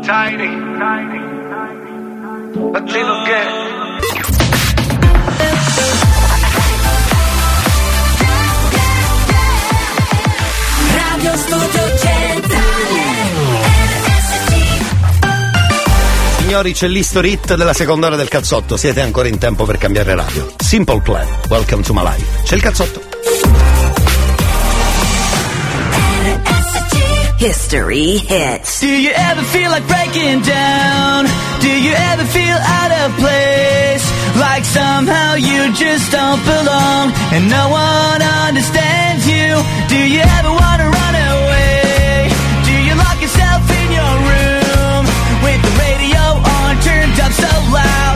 Tiny. Radio Studio Centrale. Signori, c'è l'history hit della seconda ora del cazzotto. Siete ancora in tempo per cambiare radio. Simple Plan. Welcome to my life. C'è il cazzotto. History hits. Do you ever feel like breaking down? Do you ever feel out of place? Like somehow you just don't belong and no one understands you? Do you ever want to run away? Do you lock yourself in your room with the radio on turned up so loud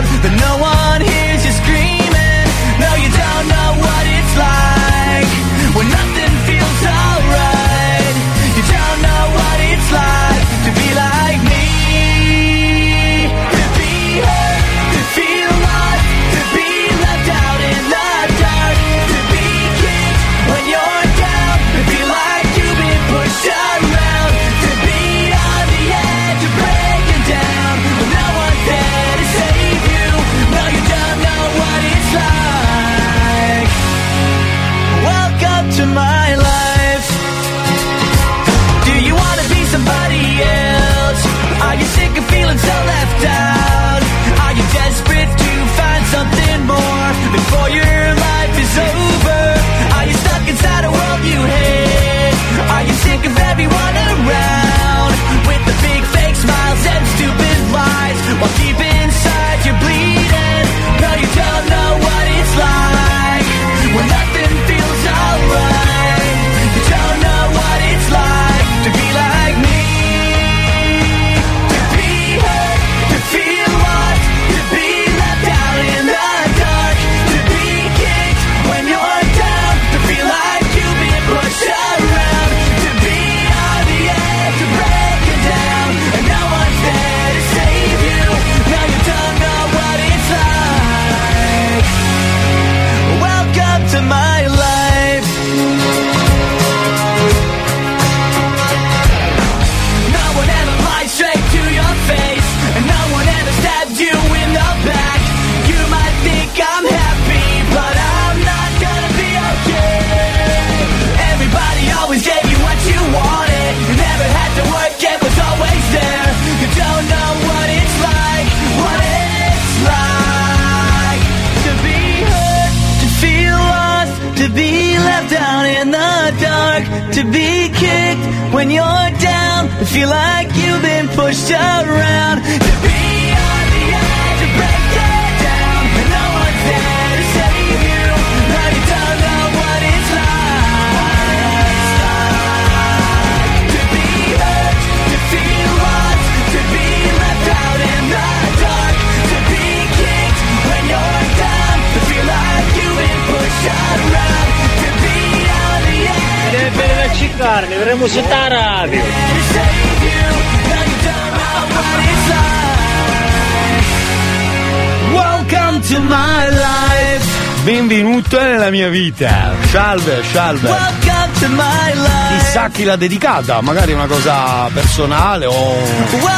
mia vita. Salve, salve. Chissà chi l'ha dedicata, magari una cosa personale o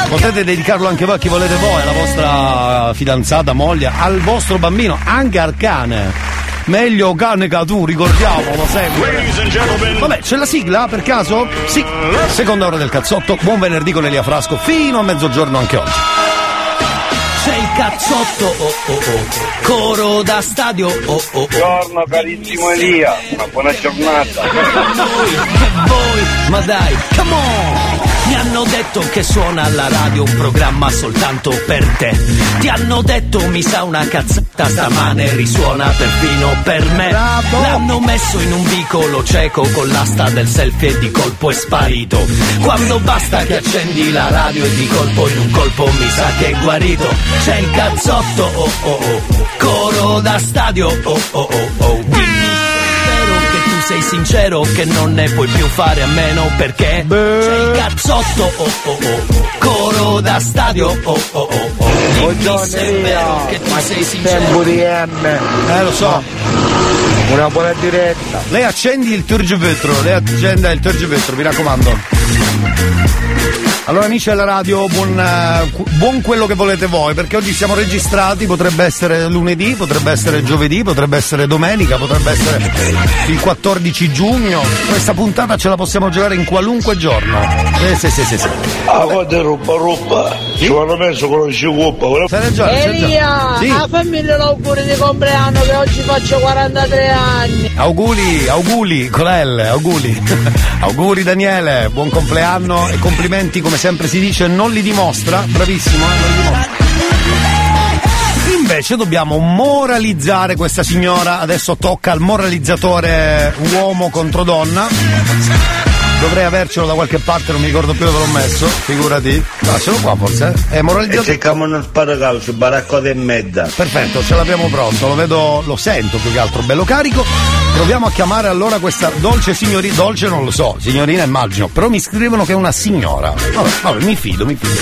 potete dedicarlo anche voi a chi volete voi, alla vostra fidanzata, moglie, al vostro bambino, anche al cane. Meglio cane che tu, ricordiamolo sempre. Vabbè, c'è la sigla per caso? Sì. Seconda ora del cazzotto, buon venerdì con Elia Frasco, fino a mezzogiorno anche oggi. Cazzotto, oh oh oh. Coro da stadio, oh oh oh. Buongiorno carissimo Elia, una buona giornata. E voi, ma dai, come on! Mi hanno detto che suona alla radio un programma soltanto per te. Ti hanno detto mi sa una cazzata stamane risuona perfino per me. L'hanno messo in un vicolo cieco con l'asta del selfie e di colpo è sparito. Quando basta che accendi la radio e di colpo in un colpo mi sa che è guarito. C'è il cazzotto, oh oh oh. Coro da stadio, oh oh oh oh. Sei sincero che non ne puoi più fare a meno perché c'è il cazzotto oh oh oh coro da stadio oh oh oh oh. Dimmi se è vero che tu sei sincero. Tempo di M. Eh lo so. Una buona diretta. Lei accendi il turgivetro, lei accenda il turgivetro, mi raccomando. Allora amici della radio, buon, eh, buon quello che volete voi, perché oggi siamo registrati, potrebbe essere lunedì, potrebbe essere giovedì, potrebbe essere domenica, potrebbe essere il 14 giugno. Questa puntata ce la possiamo giocare in qualunque giorno. Eh, sì, sì, sì, sì. Ah, guarda ruba, ruba. Ci vanno messo con lo sciuppo. C'hai ragione, c'hai Elia. Sì. a fammi l'auguri di compleanno che oggi faccio 43 anni. Auguri, auguri, con L, auguri. auguri Daniele, buon compleanno e complimenti come sempre si dice, non li dimostra, bravissimo, eh, non li dimostra. Invece dobbiamo moralizzare questa signora, adesso tocca al moralizzatore uomo contro donna. Dovrei avercelo da qualche parte, non mi ricordo più dove l'ho messo, figurati. Ah, ce l'ho qua forse? eh? È E moralizzatore. cerchiamo uno sparacalcio, baracco e mezza. Perfetto, ce l'abbiamo pronto, lo vedo, lo sento più che altro, bello carico. Proviamo a chiamare allora questa dolce signorina, dolce non lo so, signorina immagino, però mi scrivono che è una signora. Vabbè, vabbè, mi fido, mi fido.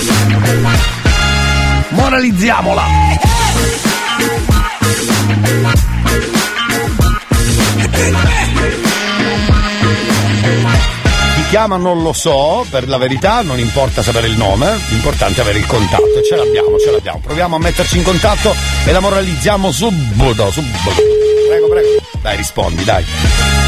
Moralizziamola! Chiama non lo so, per la verità non importa sapere il nome, l'importante è avere il contatto ce l'abbiamo, ce l'abbiamo. Proviamo a metterci in contatto e la moralizziamo subito, subito. Prego, prego. Dai, rispondi, dai.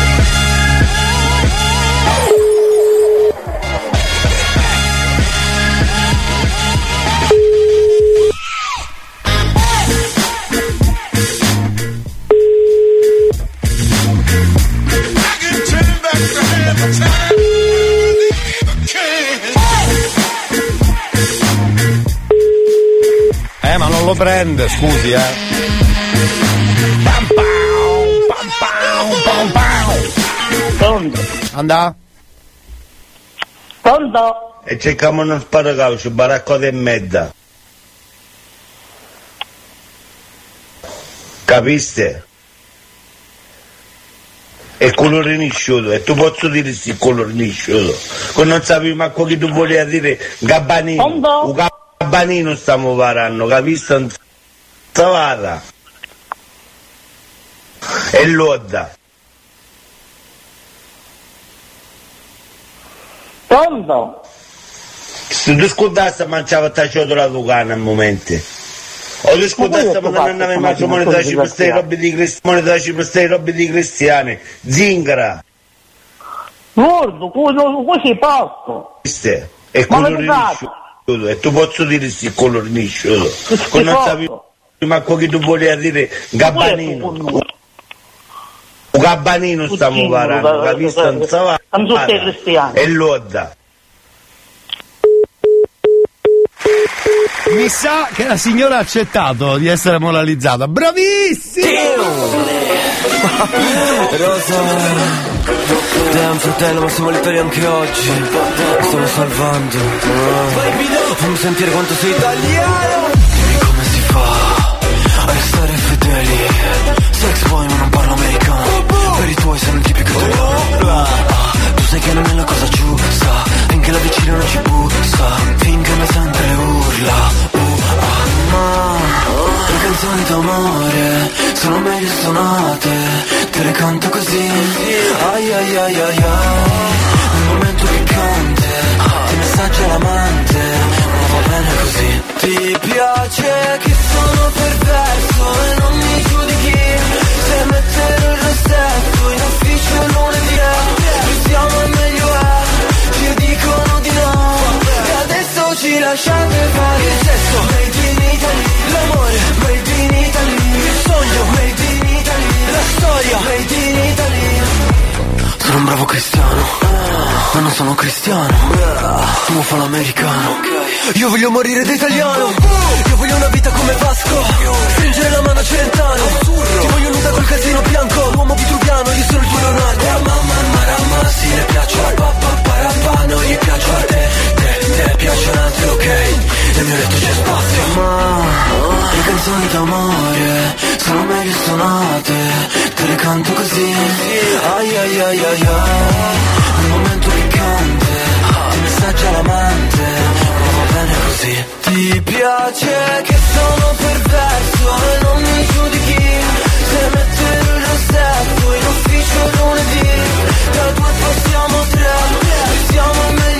Prende, scusi, eh. Pam pam, pam pam, pam. Andà? Pronto? E cerchiamo uno sparacalcio, baracco e mezza. Capiste? È colore nisciuto, e tu posso dire sì colore nisciuto. Che non sapevi manco che tu volevi dire gabbanino. Un gabbanino stiamo parlando, capiste? Non Savara. E l'odda. Pronto? Se tu scordassi mangiava ta ciotola la cana al momento. O tu scordassi ma non avevi mangiato moneta cibo stai robe di cristiani, moneta cibo stai robe di cristiani, zingara. Guardo, così posto. Queste, è Ma colore lo sai? nisciuto, e tu posso dire si colornisce con non sapevi manco che tu volevi dire gabbanino. Gabbanino stiamo parlando capito non sa e l'odda. Mi sa che la signora ha accettato di essere moralizzata. Bravissimo! Rosa Damn fratello ma siamo liberi anche oggi. Mi Stiamo salvando. Fammi sentire quanto sei italiano. Dimmi come si fa A restare fedeli. Sex boy ma non parlo americano. Per i tuoi sei un tipico italiano. Tu sai che non è la cosa giusta Finché la vicina non ci bussa Finché mi sente le urla. Uh, ah, Ma le canzoni d'amore sono meglio suonate Te le canto così. Ai ai ai ai ai Nel momento piccante Ti messaggia l'amante Ma va bene così. Ti piace che sono perverso E non mi giudichi Se mettere il rossetto In ufficio lunedì. È Più siamo e meglio ci lasciate fare Il sesso. Made in Italy L'amore. Made in Italy Il sogno. Made in Italy La storia. Made in Italy. Sono un bravo cristiano Ma non sono cristiano. Io fa l'americano. Io voglio morire da italiano. Io voglio una vita come Vasco. Stringere la mano a Celentano. Ti voglio nuda col casino bianco. L'uomo vitruviano Io sono il tuo Leonardo. Mamma marama Sì le piace la pappa parappa Non gli piace a te Te, te piacciono altri ok? Nel mio letto c'è spazio. Ma le canzoni d'amore Sono meglio suonate Te le canto così. Ai ai ai ai ai. Nel momento piccante Ti messaggia l'amante Ma va bene così. Ti piace che sono perverso E non mi giudichi. Se mettere il rossetto In ufficio lunedì Da due passiamo tre. Siamo meglio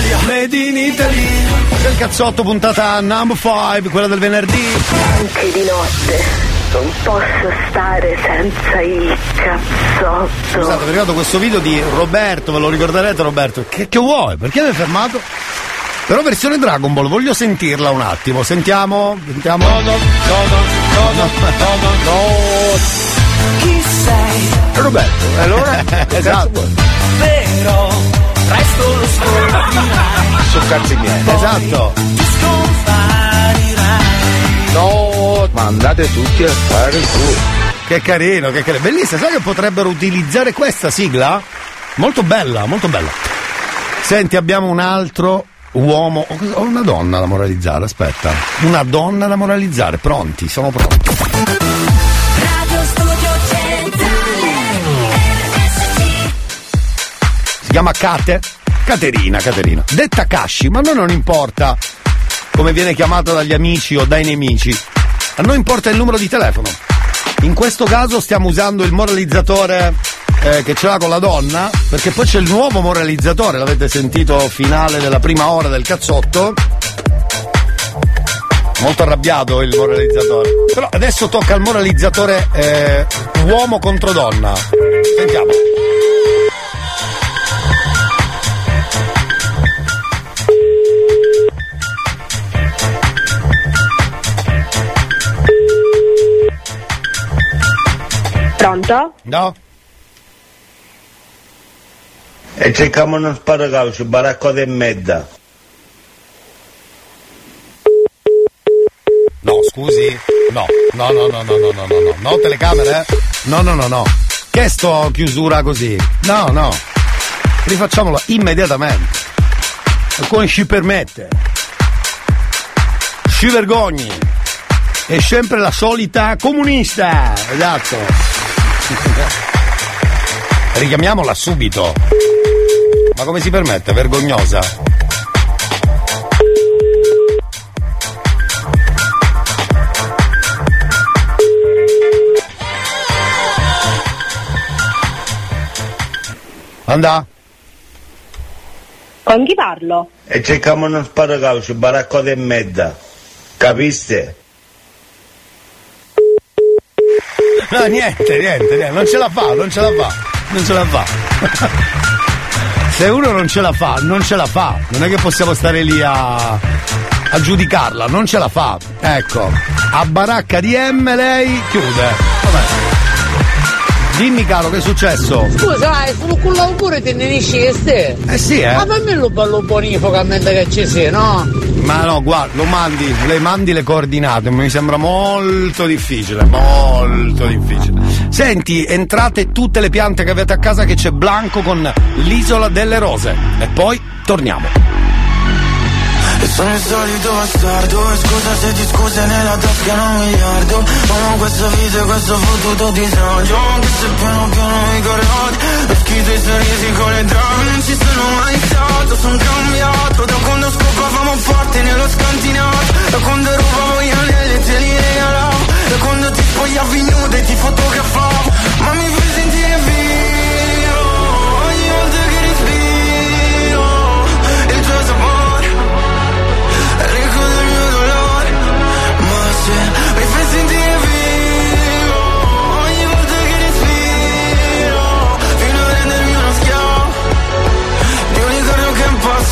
Italy L'Italia Made in Italy. Del cazzotto puntata number 5, quella del venerdì. Anche di notte non posso stare senza il cazzotto. Scusate, mi è arrivato questo video di Roberto, ve lo ricorderete Roberto? Che, che vuoi? Perché mi hai fermato? Però versione Dragon Ball, voglio sentirla un attimo. Sentiamo? Sentiamo. No, no, no, no, no, no, no. Chi sei? Roberto. Allora? esatto. Vero, presto lo scoprirai. Sono cazzi miei. Esatto. Ti scomparirai. No, ma andate tutti a fare il culo. Che carino, che carino. Bellissima, sai che potrebbero utilizzare questa sigla? Molto bella, molto bella. Senti, abbiamo un altro uomo, o una donna da moralizzare, aspetta. Una donna da moralizzare, pronti, sono pronti. Chiama Kate? Caterina, Caterina. Detta Kashi, ma a noi non importa come viene chiamata dagli amici o dai nemici. A noi importa il numero di telefono. In questo caso stiamo usando il moralizzatore eh, che ce l'ha con la donna, perché poi c'è il nuovo moralizzatore, l'avete sentito finale della prima ora del cazzotto. Molto arrabbiato il moralizzatore. Però adesso tocca al moralizzatore eh, uomo contro donna. Sentiamo. Pronto? No? E cerchiamo uno sparacaucio, baracco e mezza. No, scusi. No, no, no, no, no, no, no, no, no. No, telecamere? No, no, no, no. Che sto chiusura così? No, no. Rifacciamola immediatamente. Qualcuno ci permette. Ci vergogni. È sempre la solita comunista. Esatto. Richiamiamola subito. Ma come si permette? Vergognosa. Andà? Con chi parlo? E cerchiamo uno sparacaucio, baraccota e mezza. Capiste? No, niente, niente, niente, non ce la fa, non ce la fa, non ce la fa. Se uno non ce la fa, non ce la fa. Non è che possiamo stare lì a, a giudicarla, non ce la fa. Ecco, a baracca di M lei chiude. Vabbè. Dimmi caro, che è successo? Scusa, è solo con l'augurio te ne stai? Eh sì, eh. Ma fammi lo bello bonifico a mente che ci sia, no? Ma no, guarda, lo mandi, le mandi le coordinate, mi sembra molto difficile, molto difficile. Senti, entrate tutte le piante che avete a casa che c'è Blanco con l'isola delle rose. E poi torniamo. E sono il solito bastardo E scusa se ti scuse nella tasca un miliardo Amo questo viso e questo fottuto disagio Anche se piano piano mi corrodi Ho schifo i sorrisi con le drame Non ci sono mai stato, sono cambiato. Da quando scopavamo forte nello scantinato Da quando rubavo gli anelli e te li regalavo. Da quando ti spogliavi nuda e ti fotografavo Ma mi fai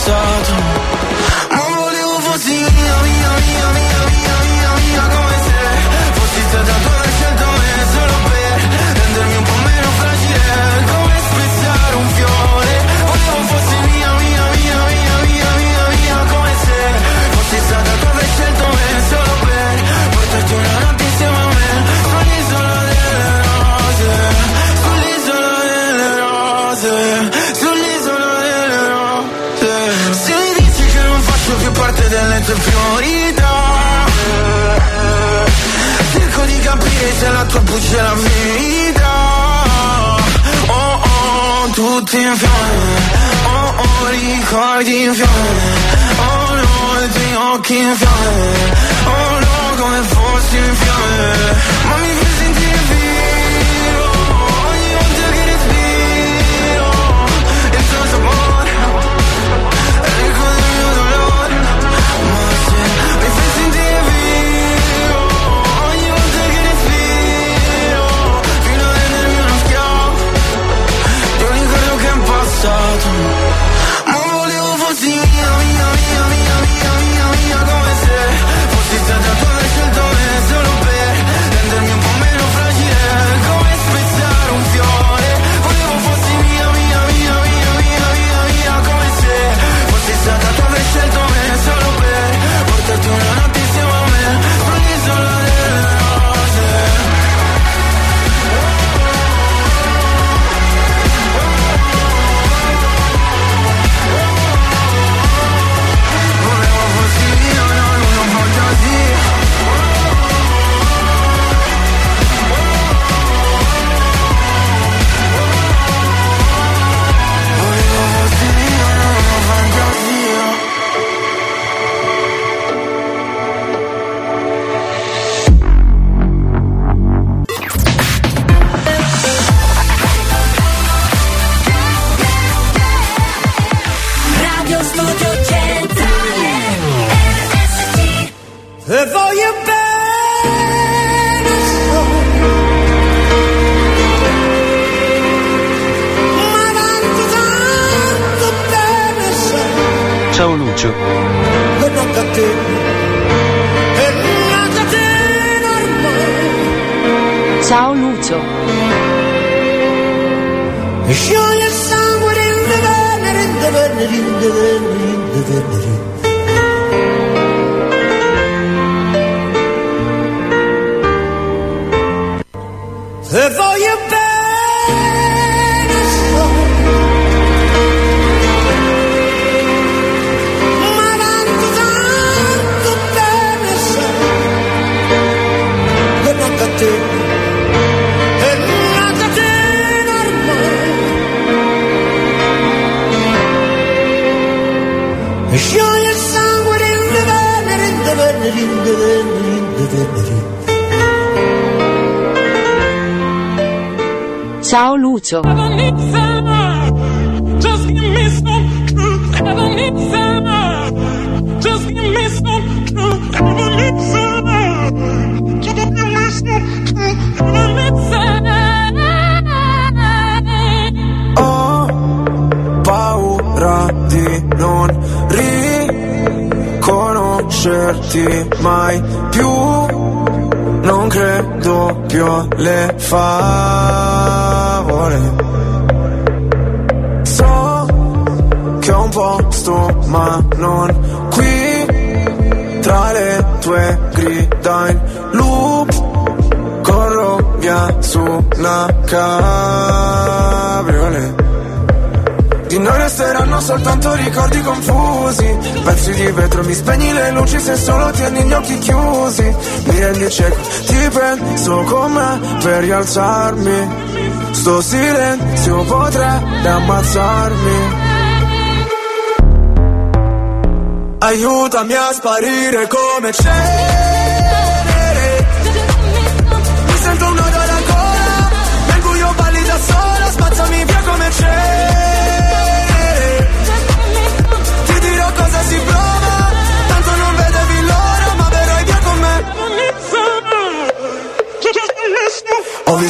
che è di capire se la tua buccia la vita Oh oh, tutti in fiamme. Oh oh, ricordi in fiamme. Oh no, i tuoi occhi in fiamme. Oh no, come fossi in fiamme. Ma mi fai sentire vivo Ciao Lucio. Scioglie il sangue rinde bene, rinde bene, rinde E bene Need Ho paura di non riconoscerti mai più. Non credo più alle favole. So che ho un posto, ma non qui. Tra le tue grida in loop, corro via su una cabriolet. Di noi resteranno soltanto ricordi confusi Pezzi di vetro, mi spegni le luci se solo tieni gli occhi chiusi Mi rendi cieco, ti penso con me per rialzarmi Sto silenzio potrebbe ammazzarmi. Aiutami a sparire come cenere. Mi sento un nodo alla gola Nel buio balli da sola Spazzami via come cenere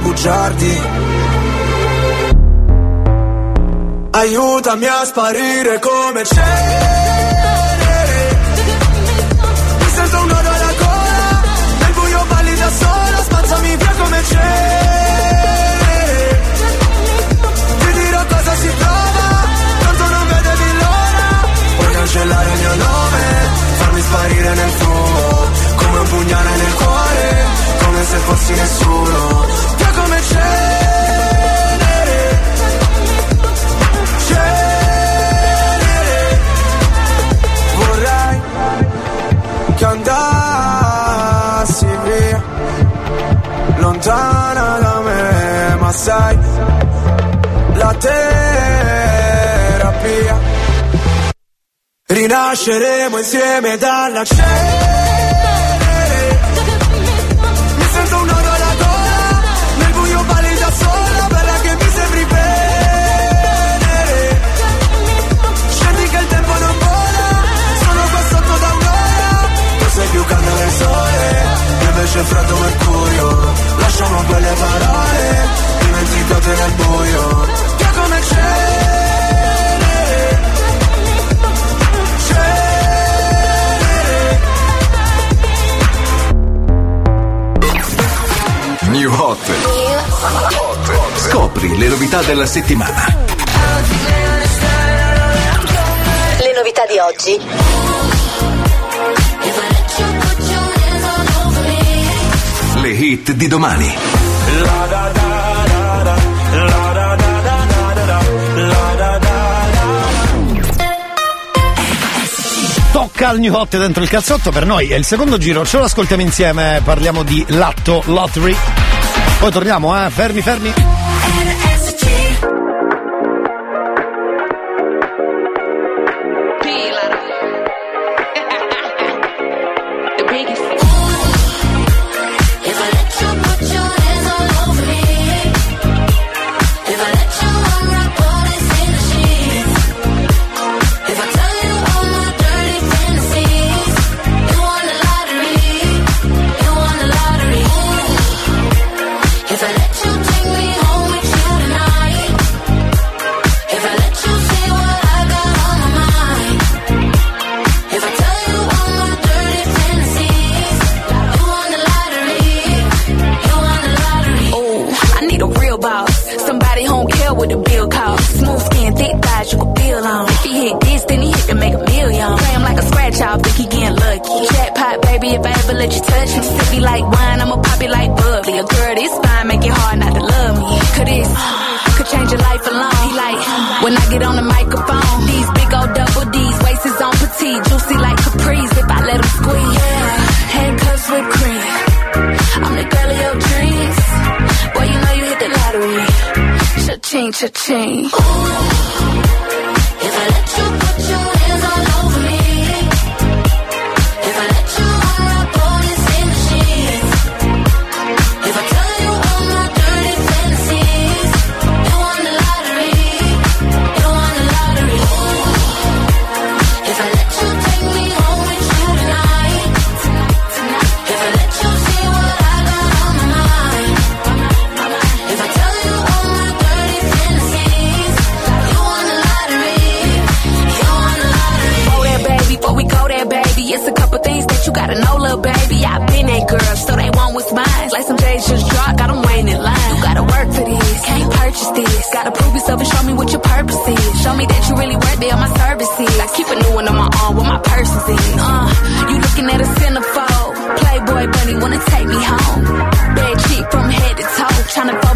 bugiardi. Aiutami a sparire come cenere Mi sento un nodo alla gola Nel buio balli da sola Spazzami via come cenere Ti dirò cosa si prova Tanto non vedevi l'ora. Puoi cancellare il mio nome Farmi sparire nel fumo Come un pugnale nel cuore Come se fossi nessuno cenere cenere Vorrei che andassi via Lontana da me sai La terapia. Rinasceremo insieme dalla cenere Invece freddo mercurio Lasciamo quelle parole Dimenticate nel buio Che come cenere New Hot. Scopri le novità della settimana. Le novità di oggi. Hit di domani. Tocca al New Hot dentro il calzotto per noi. È il secondo giro. Ce lo ascoltiamo insieme. Parliamo di Latto Lottery. Poi torniamo, eh. Fermi, fermi.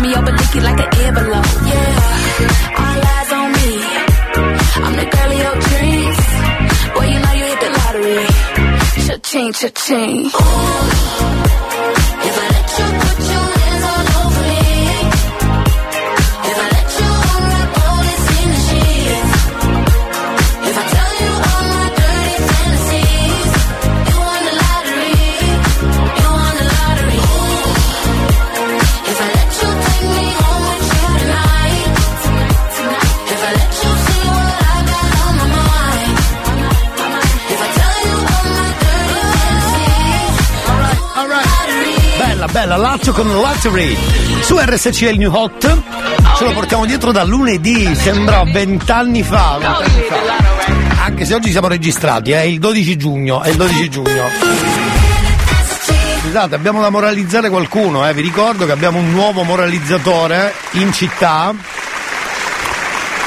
Me over, lick it like an envelope. Yeah, all eyes on me. I'm the girl of your dreams. Boy, you know you hit the lottery. Cha-ching, cha-ching. Ooh, Lazio con Lottery. Su RSC il New Hot. Ce lo portiamo dietro da lunedì, sembra vent'anni fa. fa. Anche se oggi siamo registrati, è il 12 giugno, è il 12 giugno. Scusate, abbiamo da moralizzare qualcuno, eh. vi ricordo che abbiamo un nuovo moralizzatore in città.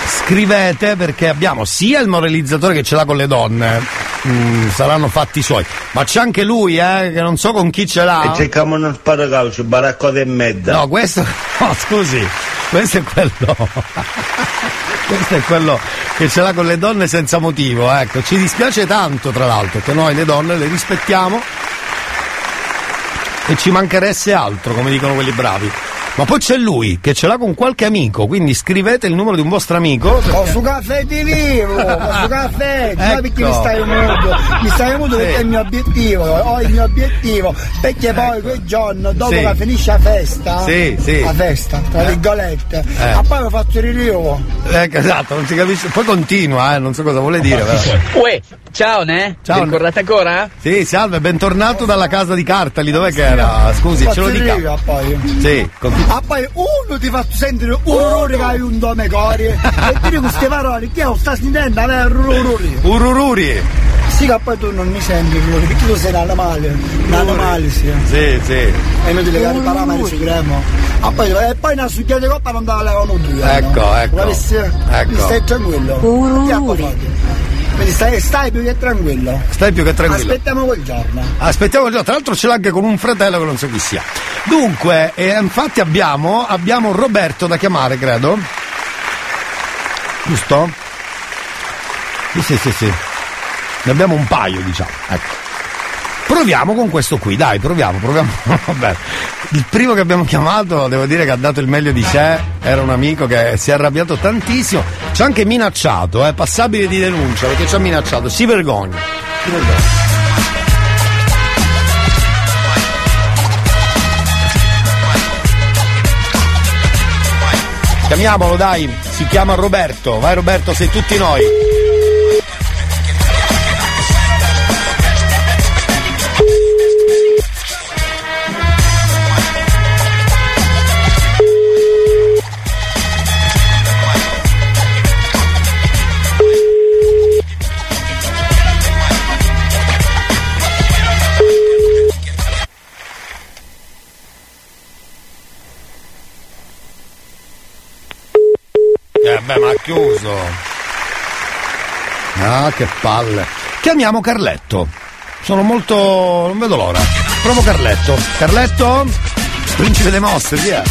Scrivete perché abbiamo sia il moralizzatore che ce l'ha con le donne, mm, saranno fatti suoi, ma c'è anche lui, eh, che non so con chi ce l'ha. E cerchiamo uno sparacaucio, baraccote e mezza. No, questo. No, scusi, questo è quello. questo è quello che ce l'ha con le donne senza motivo, ecco. Ci dispiace tanto, tra l'altro, che noi le donne le rispettiamo. E ci mancheresse altro, come dicono quelli bravi. Ma poi c'è lui che ce l'ha con qualche amico, quindi scrivete il numero di un vostro amico. Ho su caffè di vivo, ho su caffè, Ecco. sai perché mi stai muto? Mi stai muto Sì. perché è il mio obiettivo, ho il mio obiettivo, perché poi quel giorno, dopo Sì. che finisce la festa, Sì, sì. la festa, tra Eh. virgolette, Eh. a poi ho fatto il rilievo. Ecco, esatto, non si capisce. Poi continua, eh, non so cosa vuole dire. Però. Uè, ciao ne? Ciao. Ricordate ancora? Sì, salve, bentornato dalla casa di Cartali, dov'è che era? Scusi, ce lo Faccio dica. poi. Sì, con- Ah poi uno ti fa sentire un rumore che hai un nome core e dire queste parole che sta sentendo rumore Urururi. sì che poi tu non mi senti il rumore perché tu sei un animale un animale sì Sì, sì. è inutile che ripara ma riusciremo ah poi e poi una succhiata di coppa non te la levano due Ecco, no? ecco. Capisci? Ecco. stai tranquillo quindi stai, stai più che tranquillo Stai più che tranquillo. aspettiamo quel giorno Aspettiamo il giorno, tra l'altro ce l'ha anche con un fratello che non so chi sia. Dunque, eh, infatti abbiamo, abbiamo Roberto da chiamare, credo. Giusto? Sì, sì, sì, sì. Ne abbiamo un paio, diciamo. Ecco. Proviamo con questo qui, dai, proviamo, proviamo. Vabbè. Il primo che abbiamo chiamato, devo dire che ha dato il meglio di sé, era un amico che si è arrabbiato tantissimo, ci ha anche minacciato, è passabile di denuncia perché ci ha minacciato, si vergogna. Si vergogna. Chiamiamolo, dai, si chiama Roberto. Vai Roberto, sei tutti noi. Chiuso. Ah, che palle. Chiamiamo Carletto. Sono molto. non vedo l'ora. provo Carletto. Carletto? Principe dei mostri, via.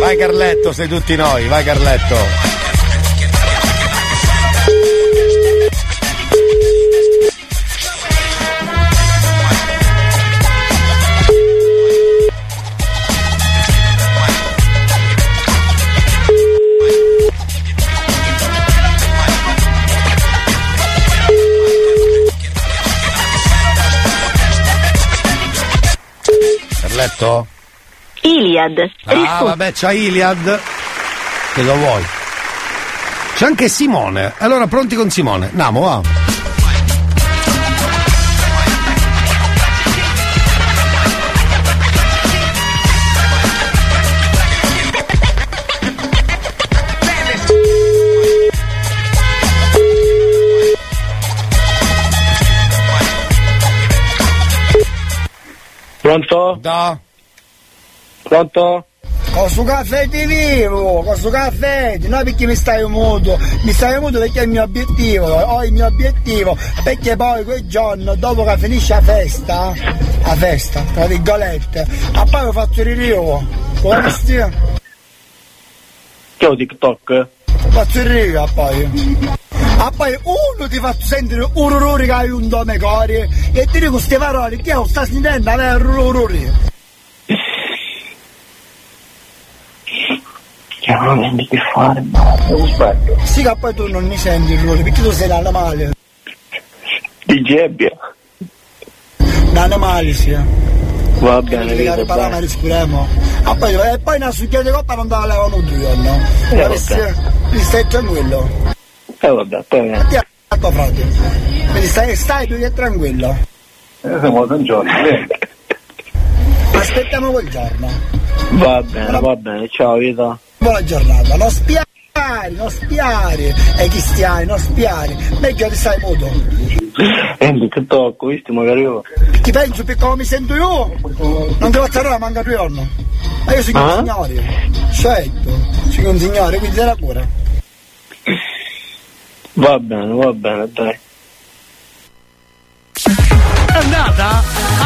Vai Carletto, sei tutti noi, vai Carletto. Carletto? Iliad. Ah, vabbè, c'ha Iliad. Che lo vuoi? C'è anche Simone. Allora, pronti con Simone. Andiamo, va. Pronto? Da. Pronto? Con su caffè ti vivo, con su caffè, non perché mi stai muto, mi stai muto perché è il mio obiettivo, ho il mio obiettivo, perché poi quel giorno, dopo che finisce la festa, la festa, tra virgolette, a poi lo faccio il rio, come stia? Che ho TikTok? Faccio il rio a poi. A poi uno ti faccio sentire un rumore che hai un nome core e ti dico queste parole, che sta sentendo avere un rumore. Che non vendi che fare, ma devo sbaglio. Sì che poi tu non mi senti il rumore, perché tu sei un animale. Di gebbia. Un animale sì. Va bene, parlare, ma dai. respiriamo. Ah, poi, e poi una succhiata di coppa non te la levano un giorno. Eh, Ma vabbè. stai, stai tranquillo. Eh vabbè, poi eh. Ti a tuo frate. Quindi stai, stai più che tranquillo. Eh, siamo San Giorgio, vedi? Aspettiamo quel giorno. Va bene, va bene, ciao Vita. Buona giornata. Non spiare, non spiare. E chi stiani, non spiare. Meglio ti stai muto. Vendi che tocco, visti magari io. Ti penso per come mi sento io? Non ti faccio nulla, manca due giorni. Ma io sono Ah? un signore. Certo, sono un signore, quindi te la cura. Va bene, va bene, dai. È andata?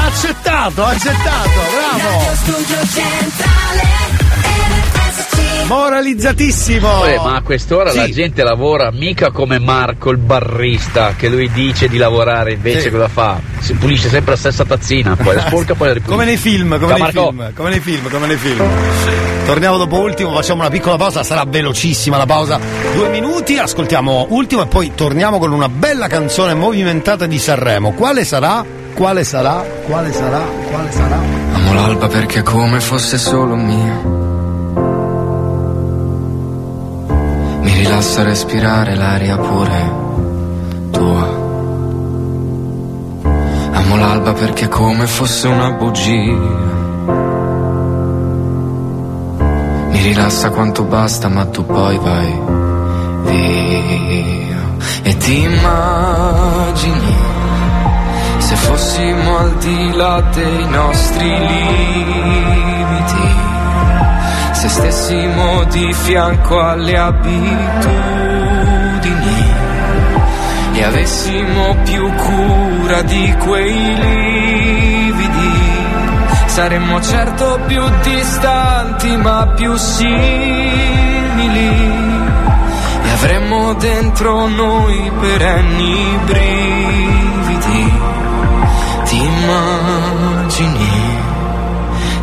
Accettato, accettato, bravo! Moralizzatissimo! Eh, ma a quest'ora la Sì. gente lavora mica come Marco il barrista che lui dice di lavorare invece Sì. cosa fa? Si pulisce sempre la stessa tazzina, poi la sporca poi la ripulisce. Come nei film, come nei Marco. film, come nei film, come nei film. Torniamo dopo ultimo, facciamo una piccola pausa, sarà velocissima la pausa. Due minuti, ascoltiamo ultimo e poi torniamo con una bella canzone movimentata di Sanremo. Quale sarà? Quale sarà? Quale sarà? Quale sarà? Amo l'alba perché è come fosse solo mia. Mi rilassa respirare l'aria pure tua. Amo l'alba perché è come fosse una bugia. Mi rilassa quanto basta, ma tu poi vai via. E ti immagini se fossimo al di là dei nostri limiti, se stessimo di fianco alle abitudini e avessimo più cura di quei lividi, saremmo certo più distanti ma più simili e avremmo dentro noi perenni brividi. Ti immagini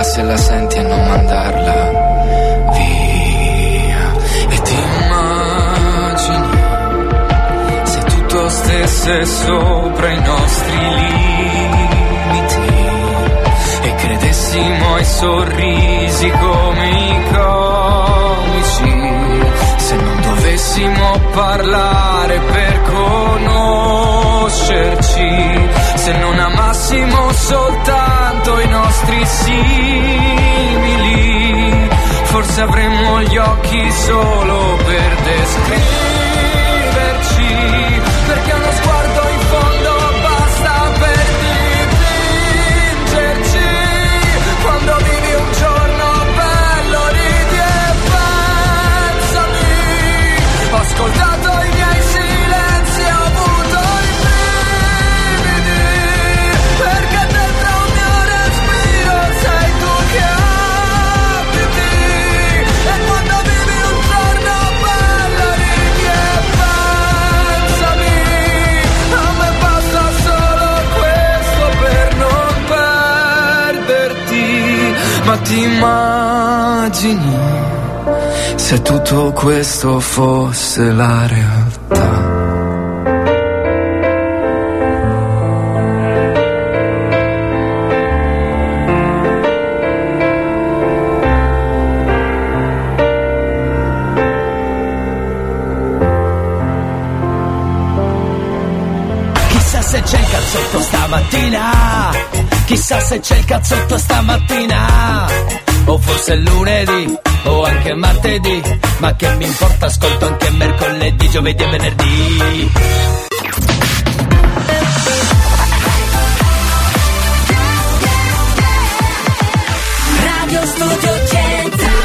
mandarla se la senti e non mandarla via. E ti immagini se tutto stesse sopra i nostri limiti e credessimo ai sorrisi come i comici se non dovessimo parlare per conoscerci, se non amassimo soltanto i nostri simili, forse avremmo gli occhi solo per descriverci. questo fosse la realtà. Chissà se c'è il cazzotto stamattina, chissà se c'è il cazzotto stamattina, o forse è lunedì o anche martedì, ma che mi importa, ascolto anche mercoledì, giovedì e venerdì. Radio Studio Centrale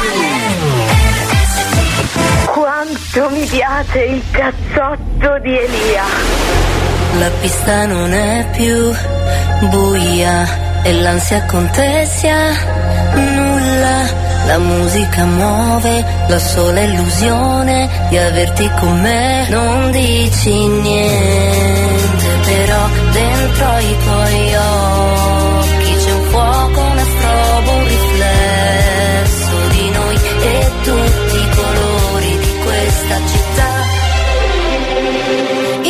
Quanto mi piace il cazzotto di Elia. La pista non è più buia e l'ansia contesia nulla. La musica muove la sola illusione di averti con me. Non dici niente, però dentro i tuoi occhi c'è un fuoco, una strobo, un riflesso di noi e tutti i colori di questa città.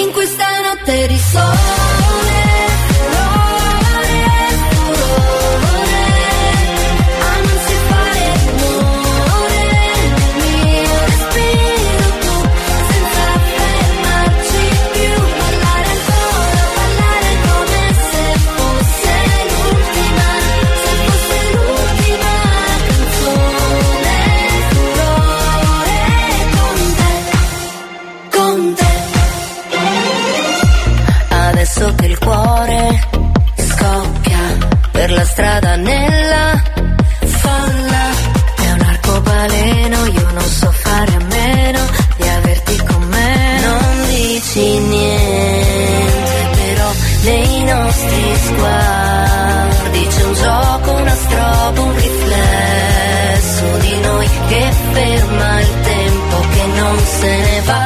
In questa notte risorge. se va.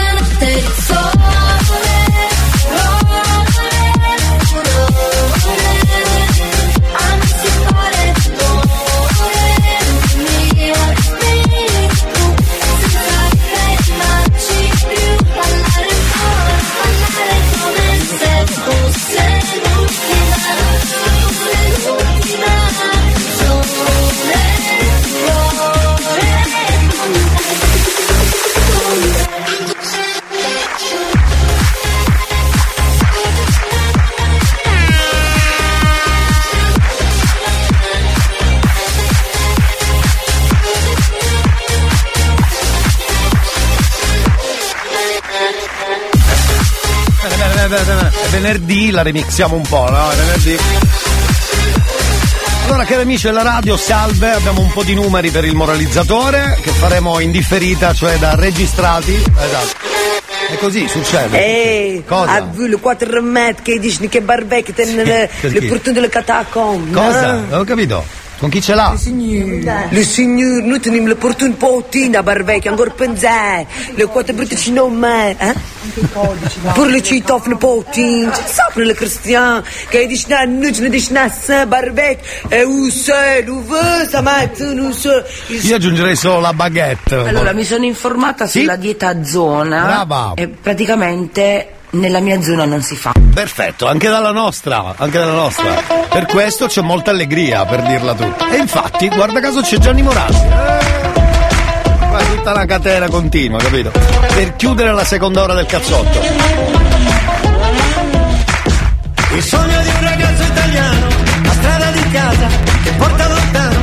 Venerdì, la remixiamo un po', no? È venerdì. Allora, cari amici della radio, salve, abbiamo un po' di numeri per il moralizzatore che faremo in differita, cioè da registrati. Esatto. E così succede. Eh, Cosa? ha vu le 4 metri che dicono che barbecue le, portone delle catacombe. Cosa? Non ho capito. Con chi ce l'ha? Le signore, noi teniamo le portone potine a barbecue, ancora pensare, le quattro brutte ci non mai, eh? Pur le citofne potine, sapere le cristiane, che dicono, no, noi ce ne dicono, se barbecue, e u se, lu ve, sa mette, nu se. Io aggiungerei solo la baguette. Allora, mi sono informata sulla dieta a zona. Brava. E praticamente nella mia zona non si fa. Perfetto, anche dalla nostra, anche dalla nostra. Per questo c'è molta allegria, per dirla tutta. E infatti, guarda caso c'è Gianni Morandi. Eh, qua tutta una catena continua, capito? Per chiudere la seconda ora del cazzotto. Il sogno di un ragazzo italiano, la strada di casa che porta lontano.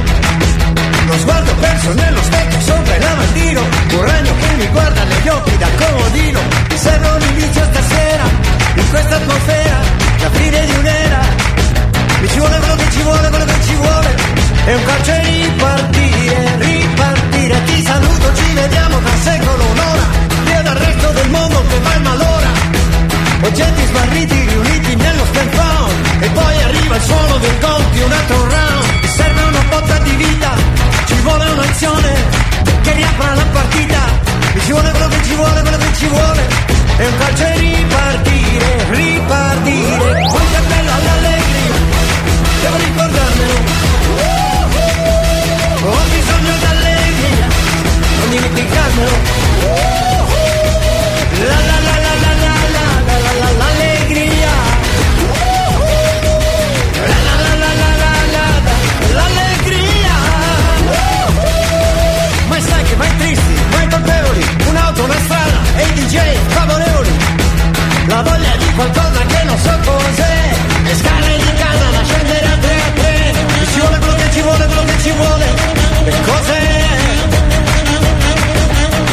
Lo sguardo perso nello specchio sopra il lavandino, un ragno che mi guarda negli occhi da comodino. Serve un inizio stasera, in questa atmosfera, la fine di un'era. Mi ci vuole quello che ci vuole, quello che ci vuole. È un calcio e ripartire, ripartire. Ti saluto, ci vediamo tra secolo, un'ora. Via dal resto del mondo che va in malora. Oggetti smarriti riuniti nello stand phone E poi arriva il suono del gol di un altro round serve una botta di vita Ci vuole un'azione Che riapra la partita Mi ci vuole quello che ci vuole, quello che ci vuole È un calcio e ripartire, ripartire Quanto è bella l'allegria Devo ricordarmelo Ho bisogno d'allegria Non dimenticarmelo la la la la la la la la la la la la la la la la la la l'allegria stanchi, mai tristi, mai colpevoli una strada e i DJ favorevoli. La voglia di qualcosa che non so cos'è. Le scale di casa da scendere a tre a tre. Mi ci vuole quello che ci vuole, quello che ci vuole. Le cose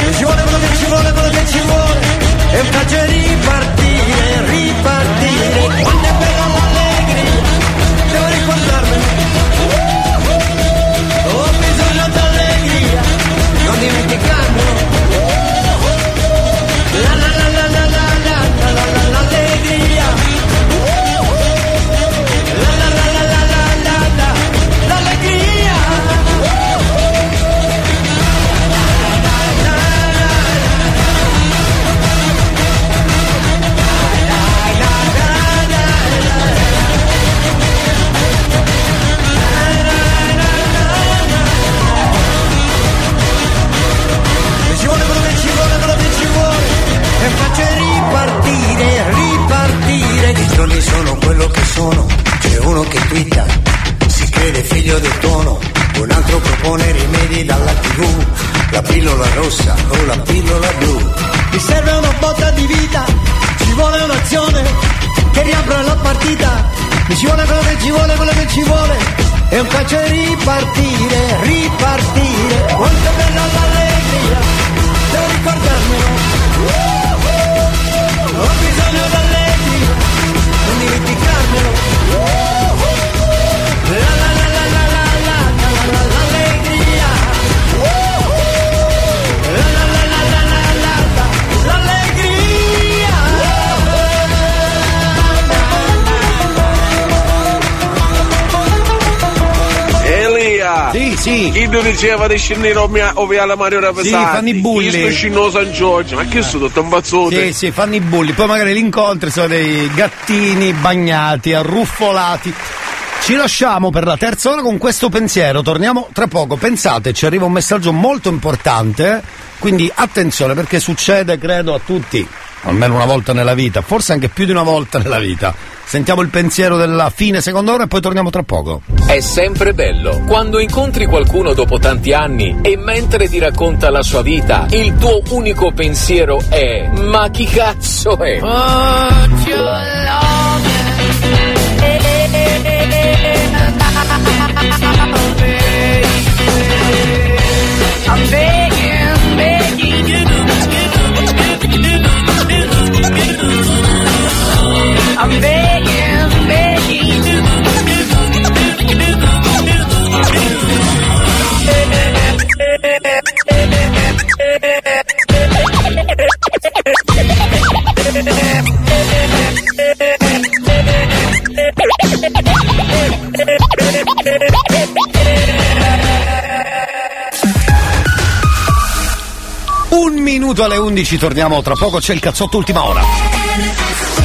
mi ci vuole quello che ci vuole, quello che ci vuole. È un calcio e ripartire, ripartire. Quando è bella l'allegria Devo ricordarmelo. Ho bisogno d'allegria. Non dimenticarmelo ripartire I giorni sono quello che sono. C'è uno che twitta Si crede figlio del tono Un altro propone rimedi dalla tv La pillola rossa o la pillola blu. Mi serve una botta di vita Ci vuole un'azione Che riapra la partita. Mi ci vuole quello che ci vuole, quello che ci vuole. È un calcio e ripartire, ripartire. Quanto è bella l'allegria Devo ricordarmelo. Ho bisogno Non Woo-hoo! Sì, sì! Chi diceva di scendere o via Mario Rapesati? Sì, fanno i bulli. Chi sto scendendo San Giorgio? Ma che sono tutto un bazzote? Sì, sì, fanno i bulli. Poi magari li incontri, sono dei gattini bagnati, arruffolati. Ci lasciamo per la terza ora con questo pensiero, torniamo tra poco. Pensate, ci arriva un messaggio molto importante, quindi attenzione perché succede, credo, a tutti, almeno una volta nella vita, forse anche più di una volta nella vita. Sentiamo il pensiero della fine seconda ora e poi torniamo tra poco. È sempre bello quando incontri qualcuno dopo tanti anni e mentre ti racconta la sua vita, il tuo unico pensiero è: Ma chi cazzo è? I'm begging, Un minuto alle 11, torniamo tra poco, c'è il cazzotto ultima ora.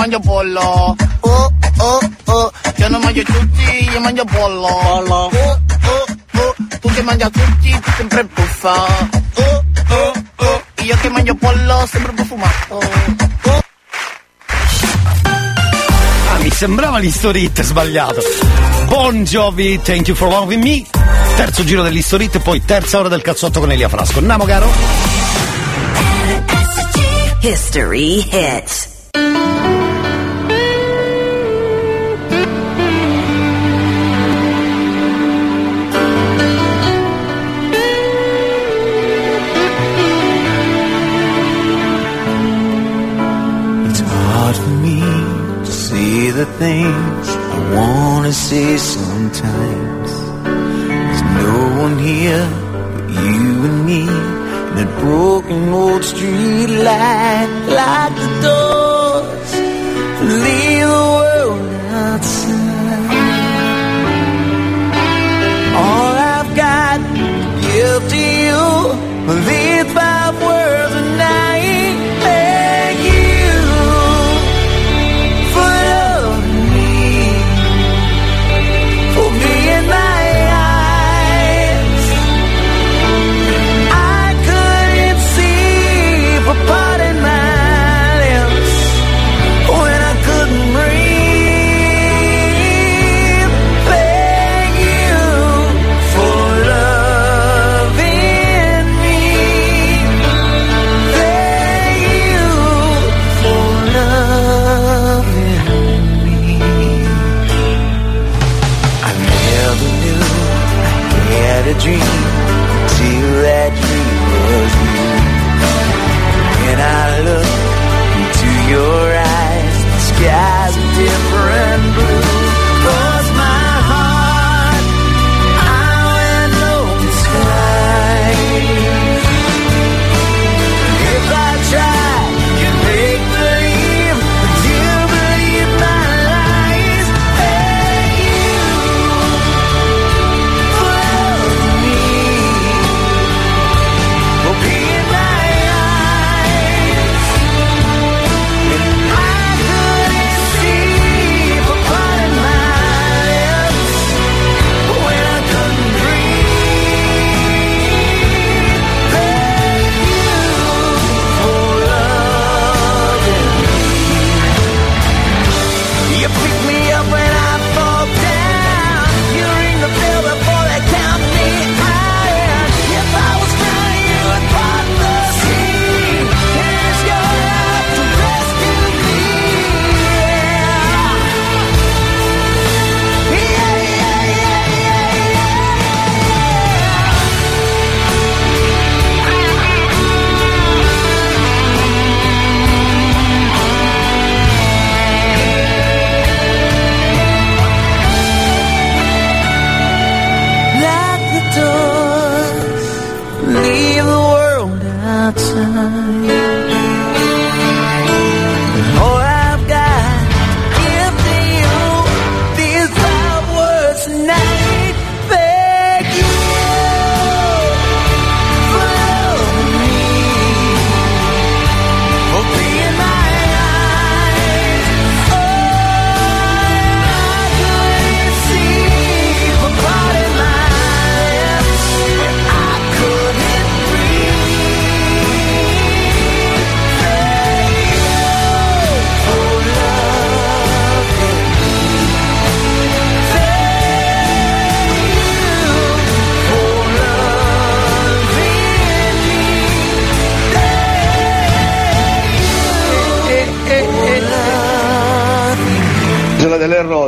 Mangio pollo. Oh, oh, oh. Io non mangio sushi, io mangio pollo. Pollo. Oh, oh, oh. Tu che mangi sushi, tu sempre buffa. Oh, oh, oh. Io che mangio pollo, sempre profumato. Oh. Ah, mi sembrava l'historit sbagliato. Bon Jovi, thank you for loving me. Terzo giro dell'historit, poi terza ora del cazzotto con Elia Frasco. Andiamo, caro? History hits. The things I wanna say sometimes. There's no one here but you and me. And that broken old street light lock the doors leave the world outside. All I've got to give to you are these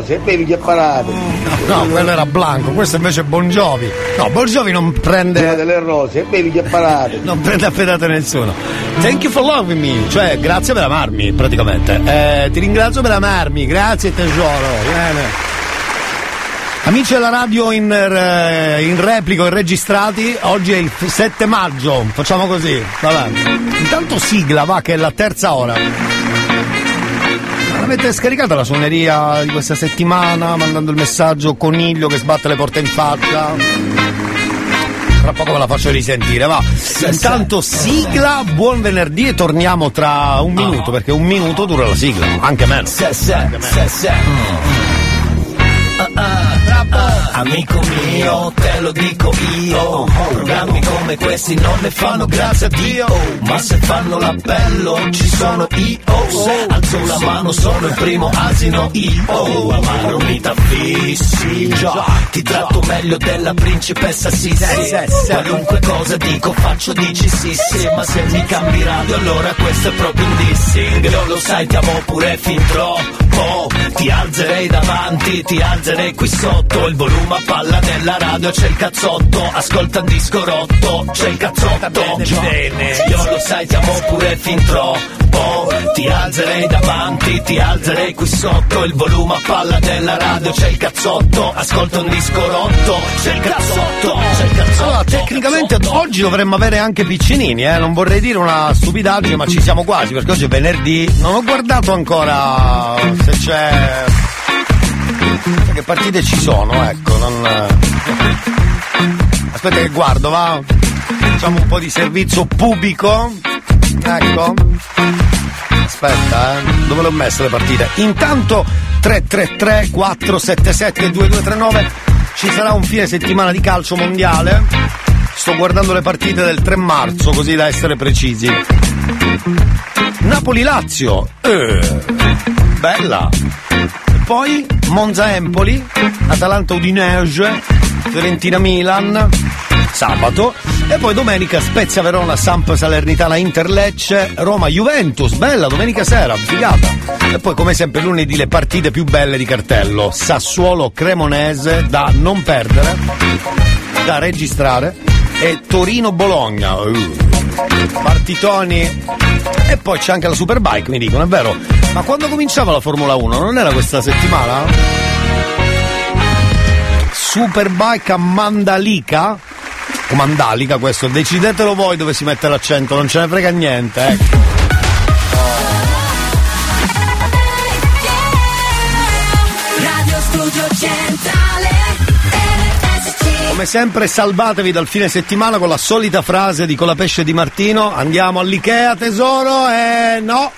rose e bevi che parate. No, quello era Blanco, questo invece è Bon Jovi. No, Bon Jovi non prende. Isola delle rose e bevi che parate. Non prende affidate nessuno. Thank you for loving me, cioè grazie per amarmi praticamente. Eh, ti ringrazio per amarmi, grazie tesoro. Bene. Amici della radio in, eh, in replica e registrati, oggi è il 7 maggio, facciamo così, vabbè. Intanto sigla va che è la terza ora. Avete scaricato la suoneria di questa settimana mandando il messaggio coniglio che sbatte le porte in faccia? Tra poco ve la faccio risentire, va. Intanto sigla, buon venerdì e torniamo tra un minuto, perché un minuto dura la sigla, anche meno. Anche meno. Amico mio, te lo dico io. Programmi come questi non ne fanno grazie a Dio. Ma se fanno l'appello ci sono io Alzo la mano, sono il primo asino io Ma non mi t'affissi. Già Ti tratto meglio della principessa Sissi. Qualunque cosa dico faccio dici sì sì Ma se mi cambi radio allora questo è proprio un dissing. Io lo sai ti amo pure fin troppo. Ti alzerei davanti, ti alzerei qui sotto. Il volume a palla nella radio c'è il cazzotto. Ascolta un disco rotto, c'è il cazzotto. Io lo sai ti amo pure fin troppo. Ti alzerei davanti, ti alzerei qui sotto. Il volume a palla della radio c'è il cazzotto. Ascolta un disco rotto, c'è il cazzotto. C'è il cazzotto. Allora, tecnicamente oggi dovremmo avere anche piccinini, eh? non vorrei dire una stupidaggine, ma ci siamo quasi, perché oggi è venerdì. Non ho guardato ancora se c'è. Che partite ci sono, ecco, non. Aspetta che guardo, va. Facciamo un po' di servizio pubblico. Ecco. Aspetta, eh. Dove le ho messe le partite? Intanto 333 477 2239 ci sarà un fine settimana di calcio mondiale. Sto guardando le partite del 3 marzo, così da essere precisi. Napoli-Lazio. Eh, bella. Poi Monza-Empoli, Atalanta-Udinese, Fiorentina-Milan, sabato. E poi domenica Spezia-Verona, Samp-Salernitana, Inter-Lecce, Roma-Juventus. Bella, domenica sera, figata. E poi come sempre lunedì le partite più belle di cartello. Sassuolo-Cremonese da non perdere, da registrare. E Torino-Bologna. Uh, partitoni. E poi c'è anche la Superbike, mi dicono, è vero. Ma quando cominciava la Formula 1? Non era questa settimana? Superbike a Mandalica? O Mandalica questo, decidetelo voi dove si mette l'accento, non ce ne frega niente, ecco. Radio Come sempre salvatevi dal fine settimana con la solita frase di Colapesce di Martino, andiamo all'Ikea tesoro e no,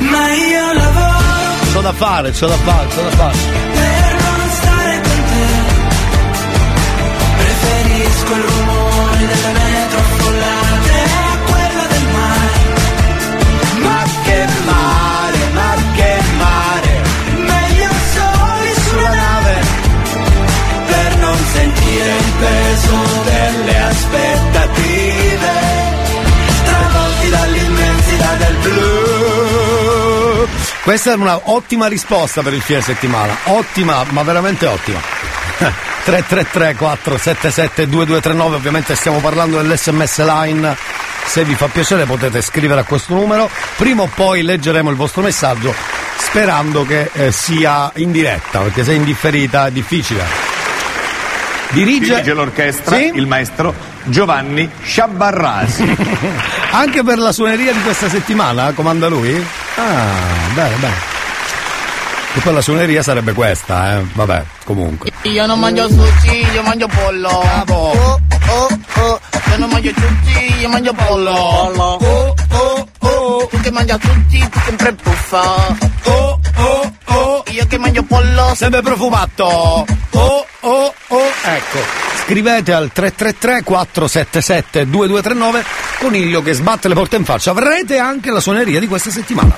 Ma io lavoro c'ho da fare, c'ho da fare, c'ho da fare. per non stare con te Preferisco il rumore delle aspettative Travolti dall'immensità del blu. Questa è una ottima risposta per il fine settimana, ottima, ma veramente ottima. 333 477 2239 ovviamente stiamo parlando dell'SMS line. Se vi fa piacere potete scrivere a questo numero. Prima o poi leggeremo il vostro messaggio sperando che eh, sia in diretta perché se è in differita è difficile dirige, Dirige l'orchestra Sì? il maestro Giovanni Sciabarrasi. anche per la suoneria di questa settimana comanda lui? ah bene bene e poi la suoneria sarebbe questa eh vabbè comunque Io non mangio sushi, io mangio pollo. Oh, oh, oh. Io non mangio sushi, io mangio pollo. Oh, oh, oh. Tu che mangi sushi, tu sempre puffa. Oh, oh, oh. Io che mangio pollo. sempre profumato oh oh oh ecco scrivete al 333 477 2239 coniglio che sbatte le porte in faccia avrete anche la suoneria di questa settimana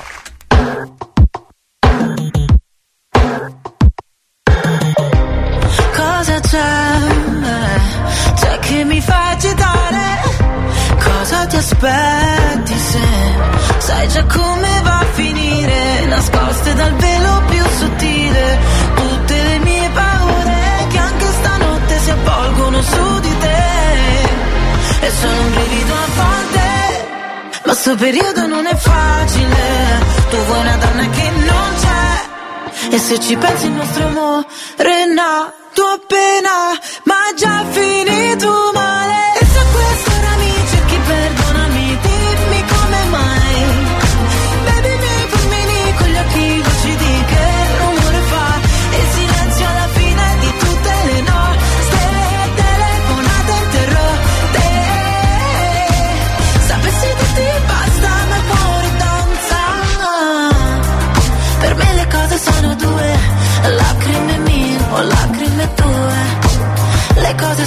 Cosa c'è? C'è che mi fa agitare? Cosa ti aspetti se sai già come va a finire? Nascoste dal velo più sottile, si avvolgono su di te. E sono un brivido a volte, ma sto periodo non è facile. Tu vuoi una donna che non c'è. E se ci pensi il nostro amore è nato appena Ma già finito male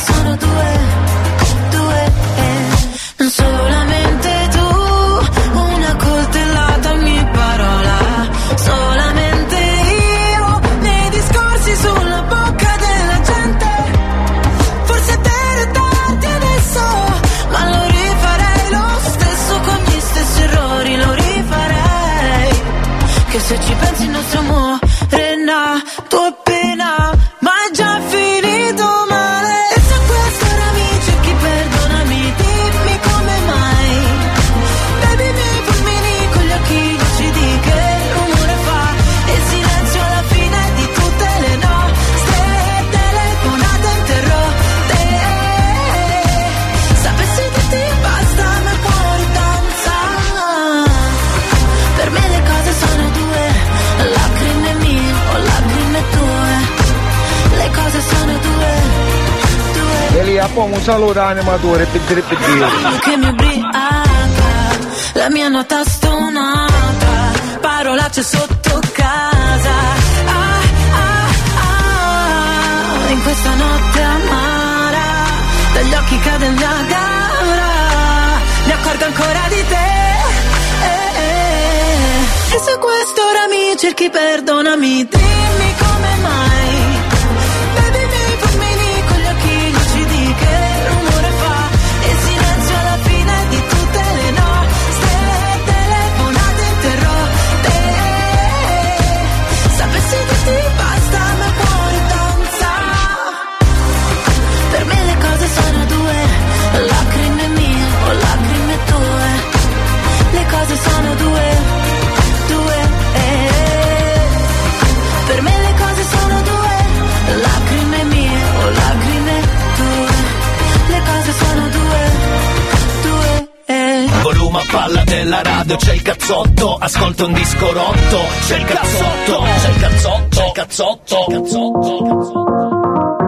sono due, due. Solamente tu, una coltellata ogni parola. Solamente io, nei discorsi sulla bocca della gente. Forse te ne tardi adesso, ma lo rifarei lo stesso con gli stessi errori, lo rifarei. Che se ci pensi il poi un saluto animatore, pittire pittire. Che mi ubriaca, la mia nota stonata, parolacce sotto casa. Ah, ah, ah, in questa notte amara, dagli occhi cade il Niagara, mi accorgo ancora di te. Eh, eh. E se questo ora mi cerchi, perdonami, dimmi come mai. Alla radio c'è il cazzotto, ascolta un disco rotto, c'è il cazzotto, c'è il cazzotto, c'è il cazzotto, c'è il cazzotto. Baby,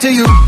to you.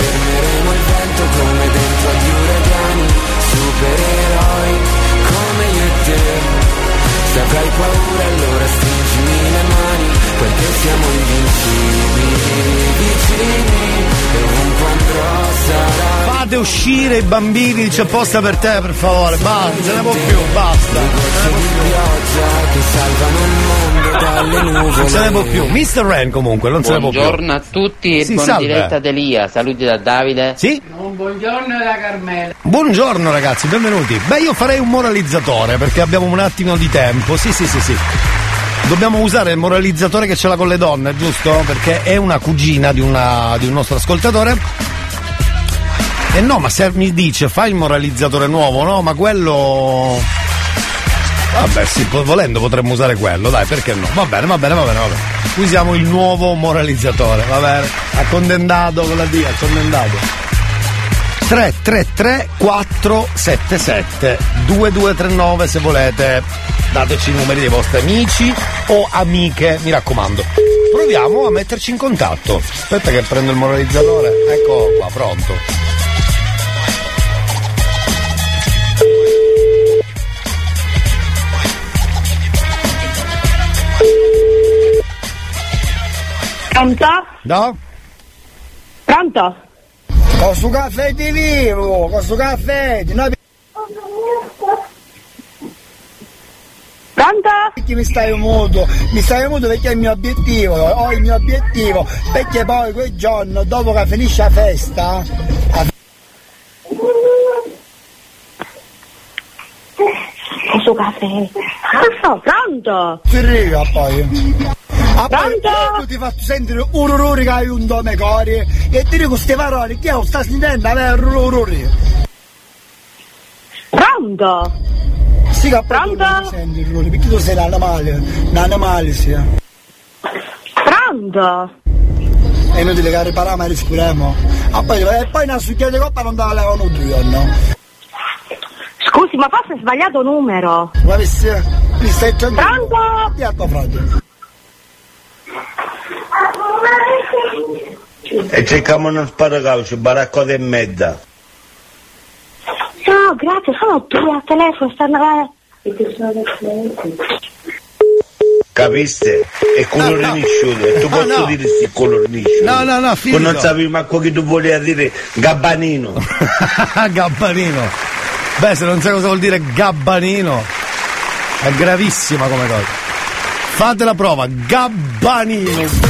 fermeremo il vento come dentro agli uragani, supereroi come io e te. Se avrai paura allora stringimi le mani, perché siamo invincibili, vicini, e ovunque andrò sarà. Fate uscire i bambini, c'è apposta per te, per favore. Basta, non se ne può più, basta. Non se ne può più. Mr. Ren comunque, non se ne può più. Buongiorno a tutti e Sì, buon salve. diretta ad Elia. Saluti da Davide. Sì? Buongiorno da Carmela. Buongiorno ragazzi, benvenuti. Beh, io farei un moralizzatore perché abbiamo un attimo di tempo. Sì, sì, sì, sì. Dobbiamo usare il moralizzatore che ce l'ha con le donne, giusto? Perché è una cugina di, una- di un nostro ascoltatore. E no, ma se mi dice fai il moralizzatore nuovo, no? Ma quello. Vabbè, sì, volendo potremmo usare quello, dai, perché no? Va bene, va bene, va bene, va bene. Usiamo il nuovo moralizzatore, va bene? Accondendato con la D, accondendato. 333 477 2239 se volete dateci i numeri dei vostri amici o amiche, mi raccomando. Proviamo a metterci in contatto. Aspetta che prendo il moralizzatore. Ecco qua, pronto. Pronto? No? Pronto? Con sto caffè di vivo, con sto caffè di noi. Pronto? Perché mi stai muto? Mi stai muto perché è il mio obiettivo, ho il mio obiettivo, perché poi quel giorno, dopo che finisce la festa, Questo caffè. Ah, pronto? ti arriva poi. Ah, poi Pronto? tu ti faccio sentire un ururi che hai un nome cori e ti dico queste parole, che io sta sentendo avere un ururi. Pronto? Sì, che Pronto? mi senti il ururi, perché tu sei un animale, un animale sia. Pronto? È inutile che ripariamo ma rispiriamo. Ah, poi, e poi una succhiata di coppa non te la levano due, no? Scusi, ma forse hai sbagliato numero. Ma avessi, mi stai giocando. Pronto? Ti a tua frate. E cerchiamo uno sparacaucio, baracco e mezza. No, grazie, sono due al telefono, stanno... Capiste? È colore No, no. nisciuto, e tu No, posso no. dire sì, colore nisciuto. No, no, no, figlio. Tu non sapevi manco che tu volevi dire gabbanino. Gabbanino. Beh, se non sai cosa vuol dire gabbanino, è gravissima come cosa. Fate la prova, gabbanino.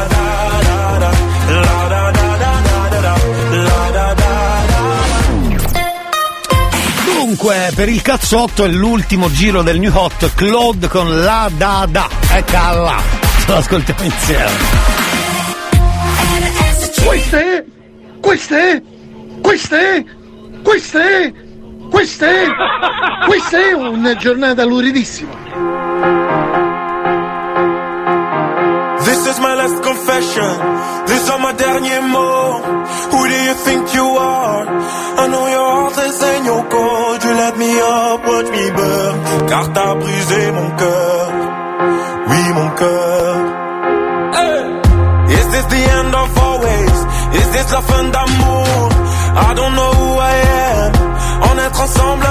Dunque, per il cazzotto è l'ultimo giro del New Hot Claude con la da da. Eccola. Ce l'ascoltiamo insieme. Queste, queste, queste, queste, queste, questa è una giornata luridissima. This is my last confession. These are my derniers mots. Who do you think you are? I know your heart is in your cold. You let me up, watch me burn. Car t'as brisé mon cœur. oui mon cœur. Is this the end of always? Is this la fin d'amour? I don't know who I am. On est ensemble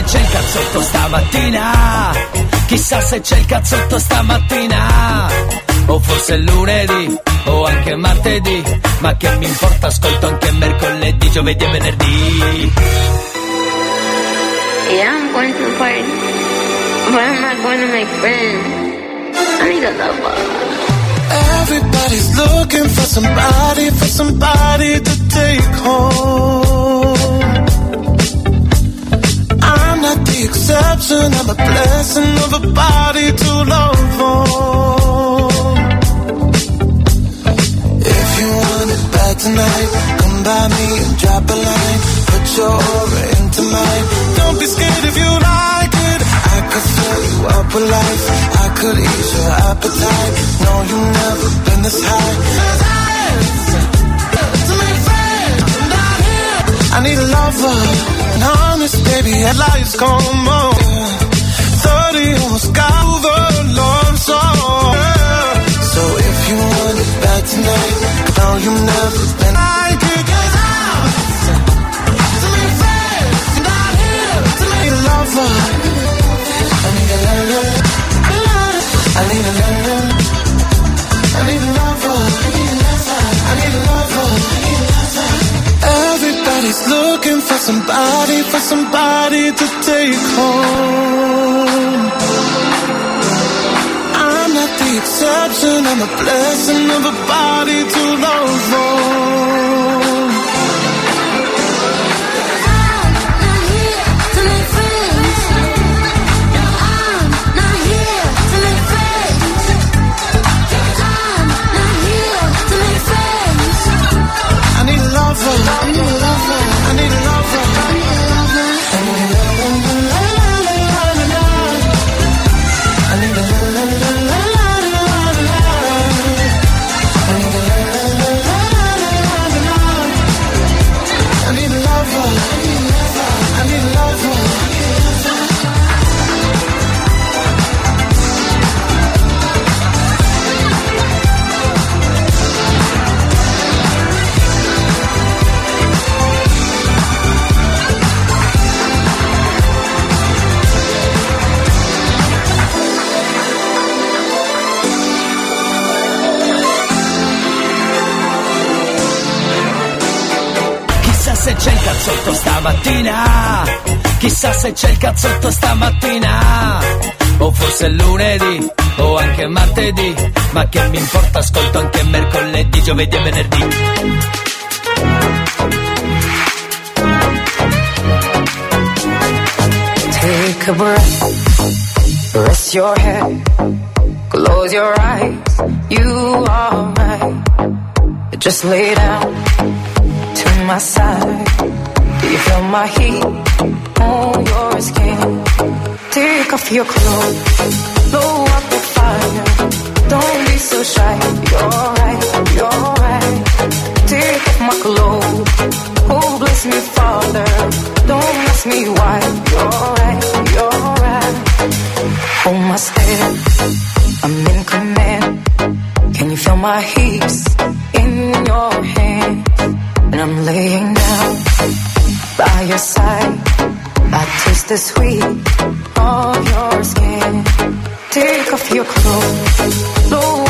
Se c'è il cazzotto stamattina. Chissà se c'è il cazzotto stamattina. O forse lunedì, o anche martedì. Ma che mi importa, ascolto anche mercoledì, giovedì e venerdì. Yeah, I'm going to the party. But I'm not going to make friends. I need a lover. Everybody's looking for somebody, for somebody to take home. Exception, I'm a blessing of a body to love on. If you want it bad tonight, come by me and drop a line. Put your aura into mine. Don't be scared if you like it. I could fill you up with life. I could ease your appetite. No, you've never been this high. I need a lover, honest baby, headlights come on. 30 almost got over love song. So if you want it bad tonight, no, you've never been like it. 'cause I'm to make friends, not here to make a lover. I need a lover. I need a lover. I need a lover. I need a lover. Everybody's looking for somebody, for somebody to take home. I'm not the exception, I'm a blessing of a body to love on. Chissà se c'è il cazzotto stamattina. O forse lunedì, o anche martedì. Ma che mi importa, ascolto anche mercoledì, giovedì e venerdì. Take a breath, rest your head, close your eyes. You are right. Just lay down to my side. You feel my heat on your skin? Take off your clothes, blow up the fire. Don't be so shy. You're right, you're right. Take off my clothes. Oh, bless me, Father. Don't ask me why. You're right, you're right. Hold my step. I'm in command. Can you feel my heat in your hand? And I'm laying down by your side. I taste the sweet of your skin. Take off your clothes, blow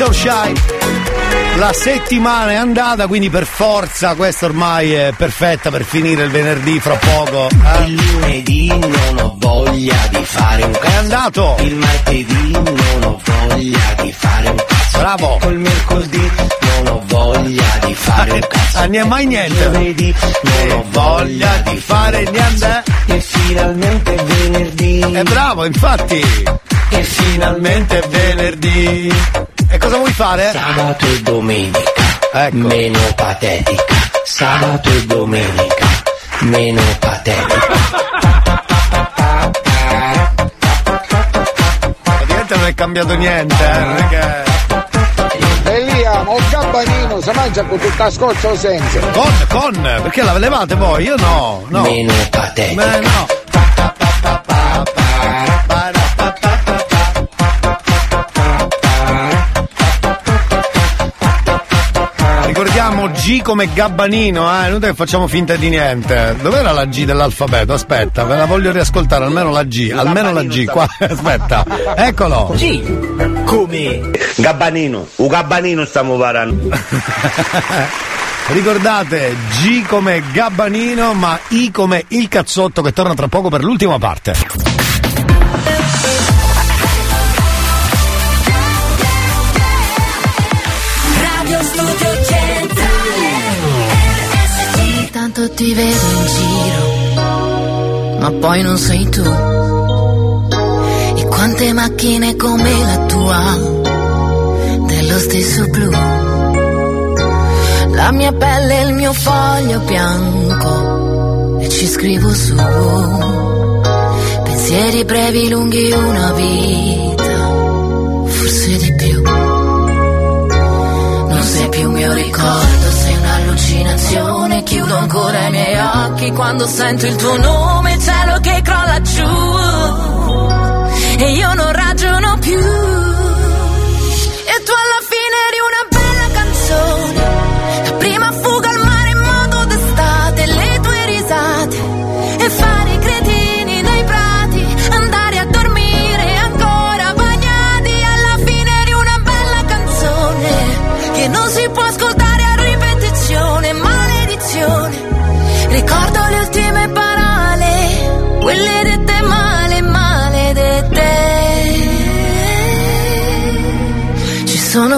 So shy. La settimana è andata, quindi per forza questa ormai è perfetta per finire il venerdì fra poco. eh? Il lunedì non ho voglia di fare un cazzo. È andato! Il martedì non ho voglia di fare un cazzo. Bravo! Col mercoledì non ho voglia di fare un cazzo. Ah, ne mai niente! Giovedì non ho voglia di fare niente. E finalmente è venerdì. È bravo, infatti! E finalmente è venerdì. E cosa vuoi fare? Sabato e domenica. Ecco. Meno patetica. Sabato e domenica. Meno patetica. Praticamente non è cambiato niente, eh? Non è che... Elia, un gabbanino si mangia con tutta la scoccia o senza? Con, con, perché la levate voi? Io no, no. Meno patetica. Beh, no. Ricordiamo G come Gabbanino, eh? Non è che facciamo finta di niente. Dov'era la G dell'alfabeto? Aspetta, ve la voglio riascoltare, almeno la G, almeno la G. Qua, aspetta, eccolo. G. Come? Gabbanino, un gabbanino stiamo parlando. Ricordate G come Gabbanino, ma I come il cazzotto che torna tra poco per l'ultima parte. Ti vedo in giro, ma poi non sei tu. E quante macchine come la tua, dello stesso blu. La mia pelle è il mio foglio bianco, e ci scrivo su. Pensieri brevi, lunghi, una vita, forse di più. Non sei più mio ricordo, sei un'allucinazione. Chiudo ancora i miei occhi quando sento il tuo nome, cielo che crolla giù. E io non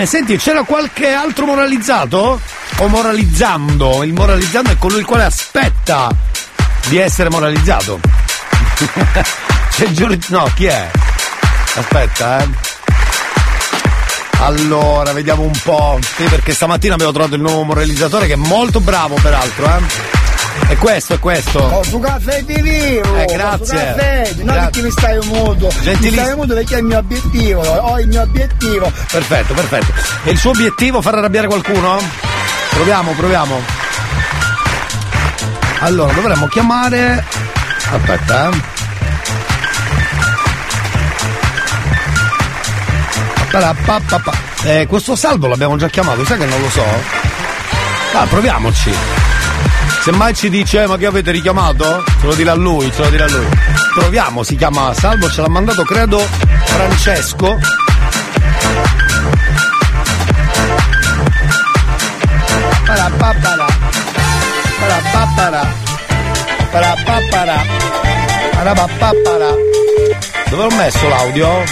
Bene, senti, c'era qualche altro moralizzato? O moralizzando? Il moralizzando è colui il quale aspetta di essere moralizzato. C'è Giorgio. No, chi è? Aspetta, eh. Allora, vediamo un po'. Sì, perché stamattina abbiamo trovato il nuovo moralizzatore che è molto bravo, peraltro, eh. È questo, è questo. Ho su caffè di vivo! Eh, grazie. caffè, non Gra- perché mi stai muto. Mi Gentilissimo. stai muto perché è il mio obiettivo, ho il mio obiettivo. Perfetto, perfetto. E il suo obiettivo far arrabbiare qualcuno? Proviamo, proviamo. Allora, dovremmo chiamare. Aspetta, eh. Eh, questo salvo l'abbiamo già chiamato, sai che non lo so? Ah, proviamoci. Se mai ci dice, "Eh, ma che avete richiamato? Ce lo dirà lui, ce lo dirà lui. Proviamo, si chiama Salvo, ce l'ha mandato credo Francesco. Parapapara. Parapapara. Parapapara. Parapapara. Dove ho messo l'audio?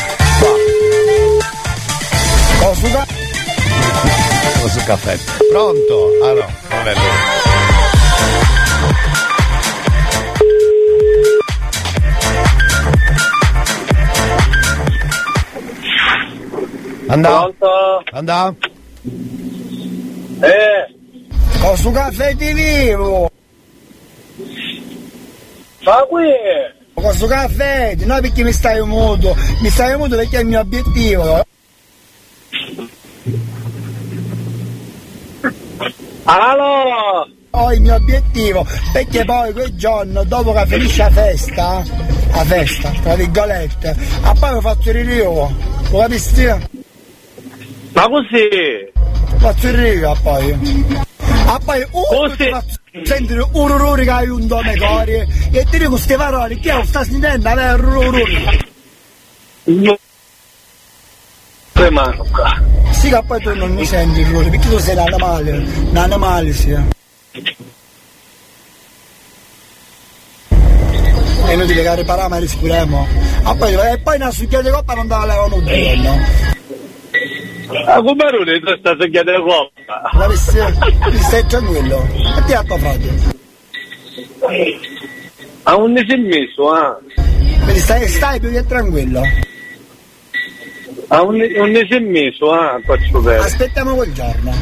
Qua. Ho su caffè. Pronto? Ah no, non è lui. Andà? Andà? Eh, Ho su caffè di vivo! ma qui Ho su caffè, non perché mi stai muto, mi stai muto perché è il mio obiettivo. Allora! Ho il mio obiettivo, perché poi quel giorno, dopo che finisce la festa, la festa, tra virgolette, a poi mi faccio il ritiro, lo capisci? Ma così? Faccio il ritiro a poi. A poi uno ti faccio sentire un rumore che hai un nome cori e ti dico queste parole, chi è? Sta sentendo? Avere un rumore. Mano qua. Sì che poi tu non mi senti il ruolo, perché tu sei un animale, un animale sì. È inutile che ripariamo e. Ah, poi, e poi una succhiata di coppa non te la levano un giorno. Ah, come non è sta succhiata di coppa? Ma stai tranquillo. E ti ha tuo fratello. A un ne si è messo, ah? Quindi stai, stai più che tranquillo. A un un ne si è messo, ah, faccio bene. Aspettiamo quel giorno.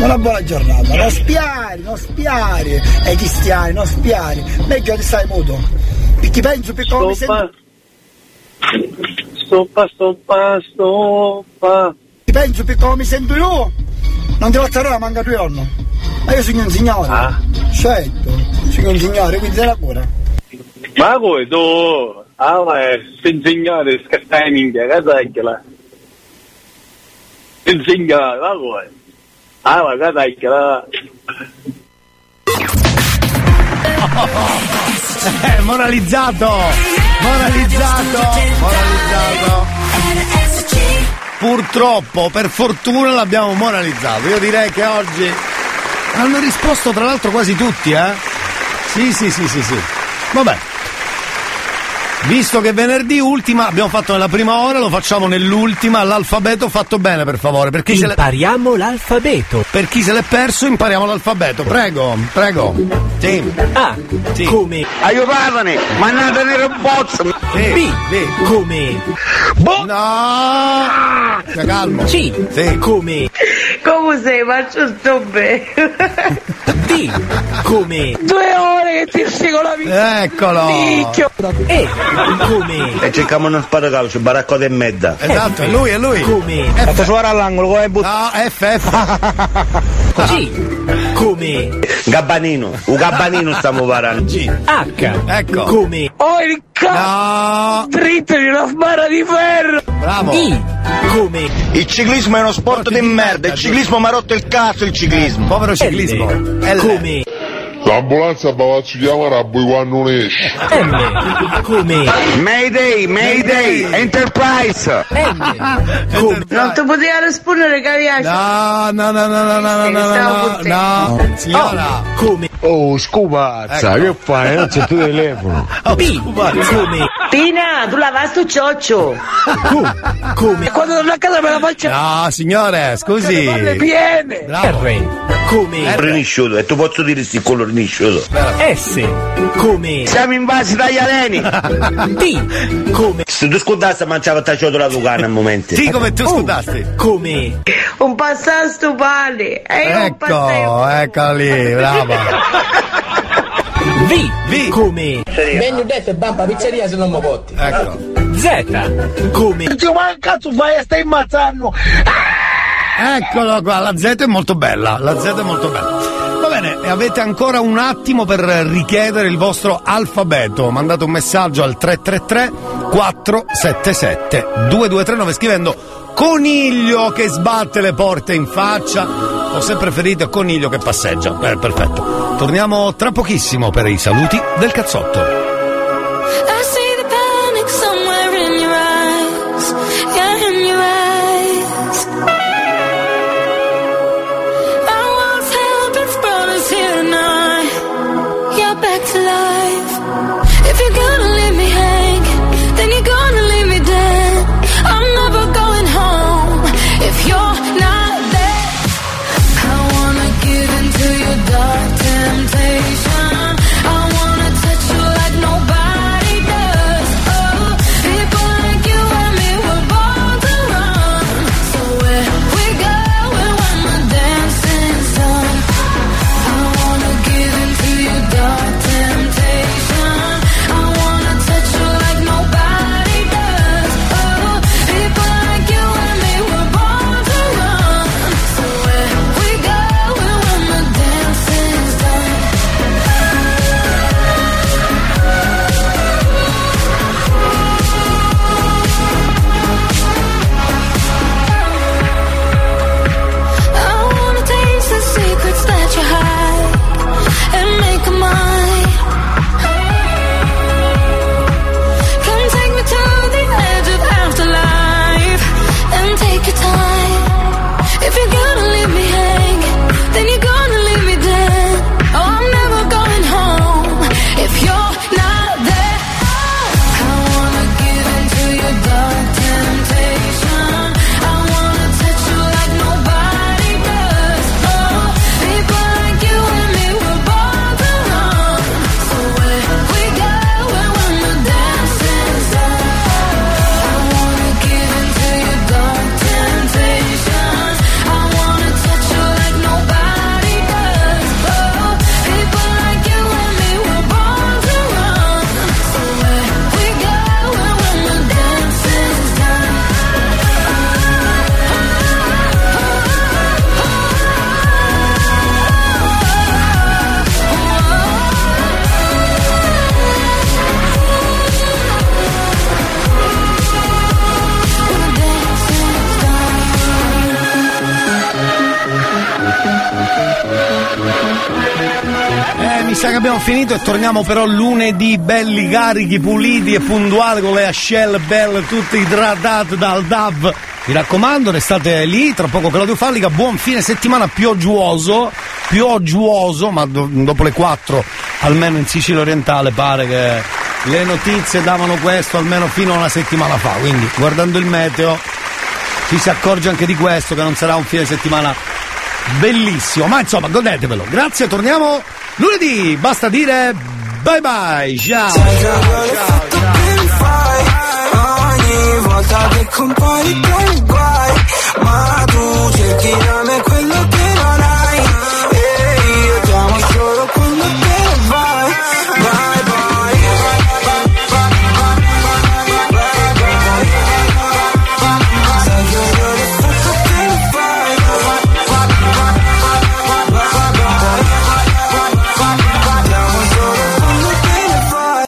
Una buona giornata. Non spiari, non spiari. Ai cristiani, non spiari. Meglio ti stai muto. Perché penso come mi sento. Stoppa, stoppa, stoppa. Ti penso per come mi sento io. Non ti faccio ora manca due giorni. Ma io sono un signore. Ah. Certo, sono un signore, quindi te la cura. Ma poi tu, ah, ma sei signore, scattai in India, che sai che la? Il signore, ma poi? Ah, ma che sai che la? Eh, moralizzato! Moralizzato! Moralizzato! Purtroppo, per fortuna l'abbiamo moralizzato. Io direi che oggi hanno risposto tra l'altro quasi tutti, eh? Sì, sì, sì, sì, sì. Vabbè. Visto che è venerdì ultima, abbiamo fatto nella prima ora, lo facciamo nell'ultima, l'alfabeto fatto bene per favore. Per chi se l'è- Impariamo l'alfabeto. per chi se l'è perso impariamo l'alfabeto. Prego, prego. Sì. A. Come? Aiutatemi, mandate nel bozzo. B. Come? No! Stia calmo. C. Sì. Come? Come sei? Faccio sto bene. D. Come? Due ore che ti spiego la vita. Eccolo. Picchio. E. Come? E cerchiamo uno sparacalcio, baracco di merda. Esatto, è lui, è lui. Come? Fatto suonare all'angolo, come butta. No, FF. G. Come? Gabbanino, un gabbanino stiamo parlando. H. Ecco. Come? Oh, il cazzo! No. Dritto di una sbarra di ferro! Bravo. I. Come? Il ciclismo è uno sport di merda, il ciclismo mi ha rotto il cazzo il ciclismo. Povero ciclismo. L. Come? L'ambulanza va ci chiamare a voi quando non esce. M. Come? Mayday, Mayday, Enterprise. N. Come? Non ti poteva rispondere che piace? No, no, no, no, no, no, no, no, no, no, no. Signora. Come? Oh, scupazza, Ecco. che fai? Non c'è il tuo telefono. P. Come? Pina, tu lavasti sto cioccio! Q. Come? Quando torno a casa me la faccio No, signore, scusi. le piene! Bravo. R. Come? Cornisciuto, e tu posso dire sti cornisciuto. S. Come? Siamo invasi dagli alieni. T. Come? Se tu scudassi mangiava tacciato la tucana al momento. Sì, come tu scudasti. Come? Un passasto pane! E Ecco, passato! eccola lì, brava. V. V. Come? Meglio detto è bampa pizzeria se non mi botti. Ecco. Z. Come? Ma che cazzo fai? Stai immazzando! Eccolo qua, la Z è molto bella, la Z è molto bella. Bene, avete ancora un attimo per richiedere il vostro alfabeto. Mandate un messaggio al 333 477 2239 scrivendo coniglio che sbatte le porte in faccia o se preferite coniglio che passeggia. Eh, perfetto. Torniamo tra pochissimo per i saluti del cazzotto. Abbiamo finito e torniamo però lunedì belli carichi, puliti e puntuali con le ascelle belle, tutte idrattate dal DAV. Mi raccomando, restate lì, tra poco Claudio Fallica, buon fine settimana pioggiuoso, pioggiuoso, ma do- dopo le 4, almeno in Sicilia orientale, pare che le notizie davano questo almeno fino a una settimana fa, quindi guardando il meteo ci si accorge anche di questo, che non sarà un fine settimana bellissimo, ma insomma godetevelo. Grazie, torniamo Lunedì basta dire bye bye. Ciao. Ciao, ciao, ciao, ciao. Ogni volta che compari tu guai, ma tu cerchi la me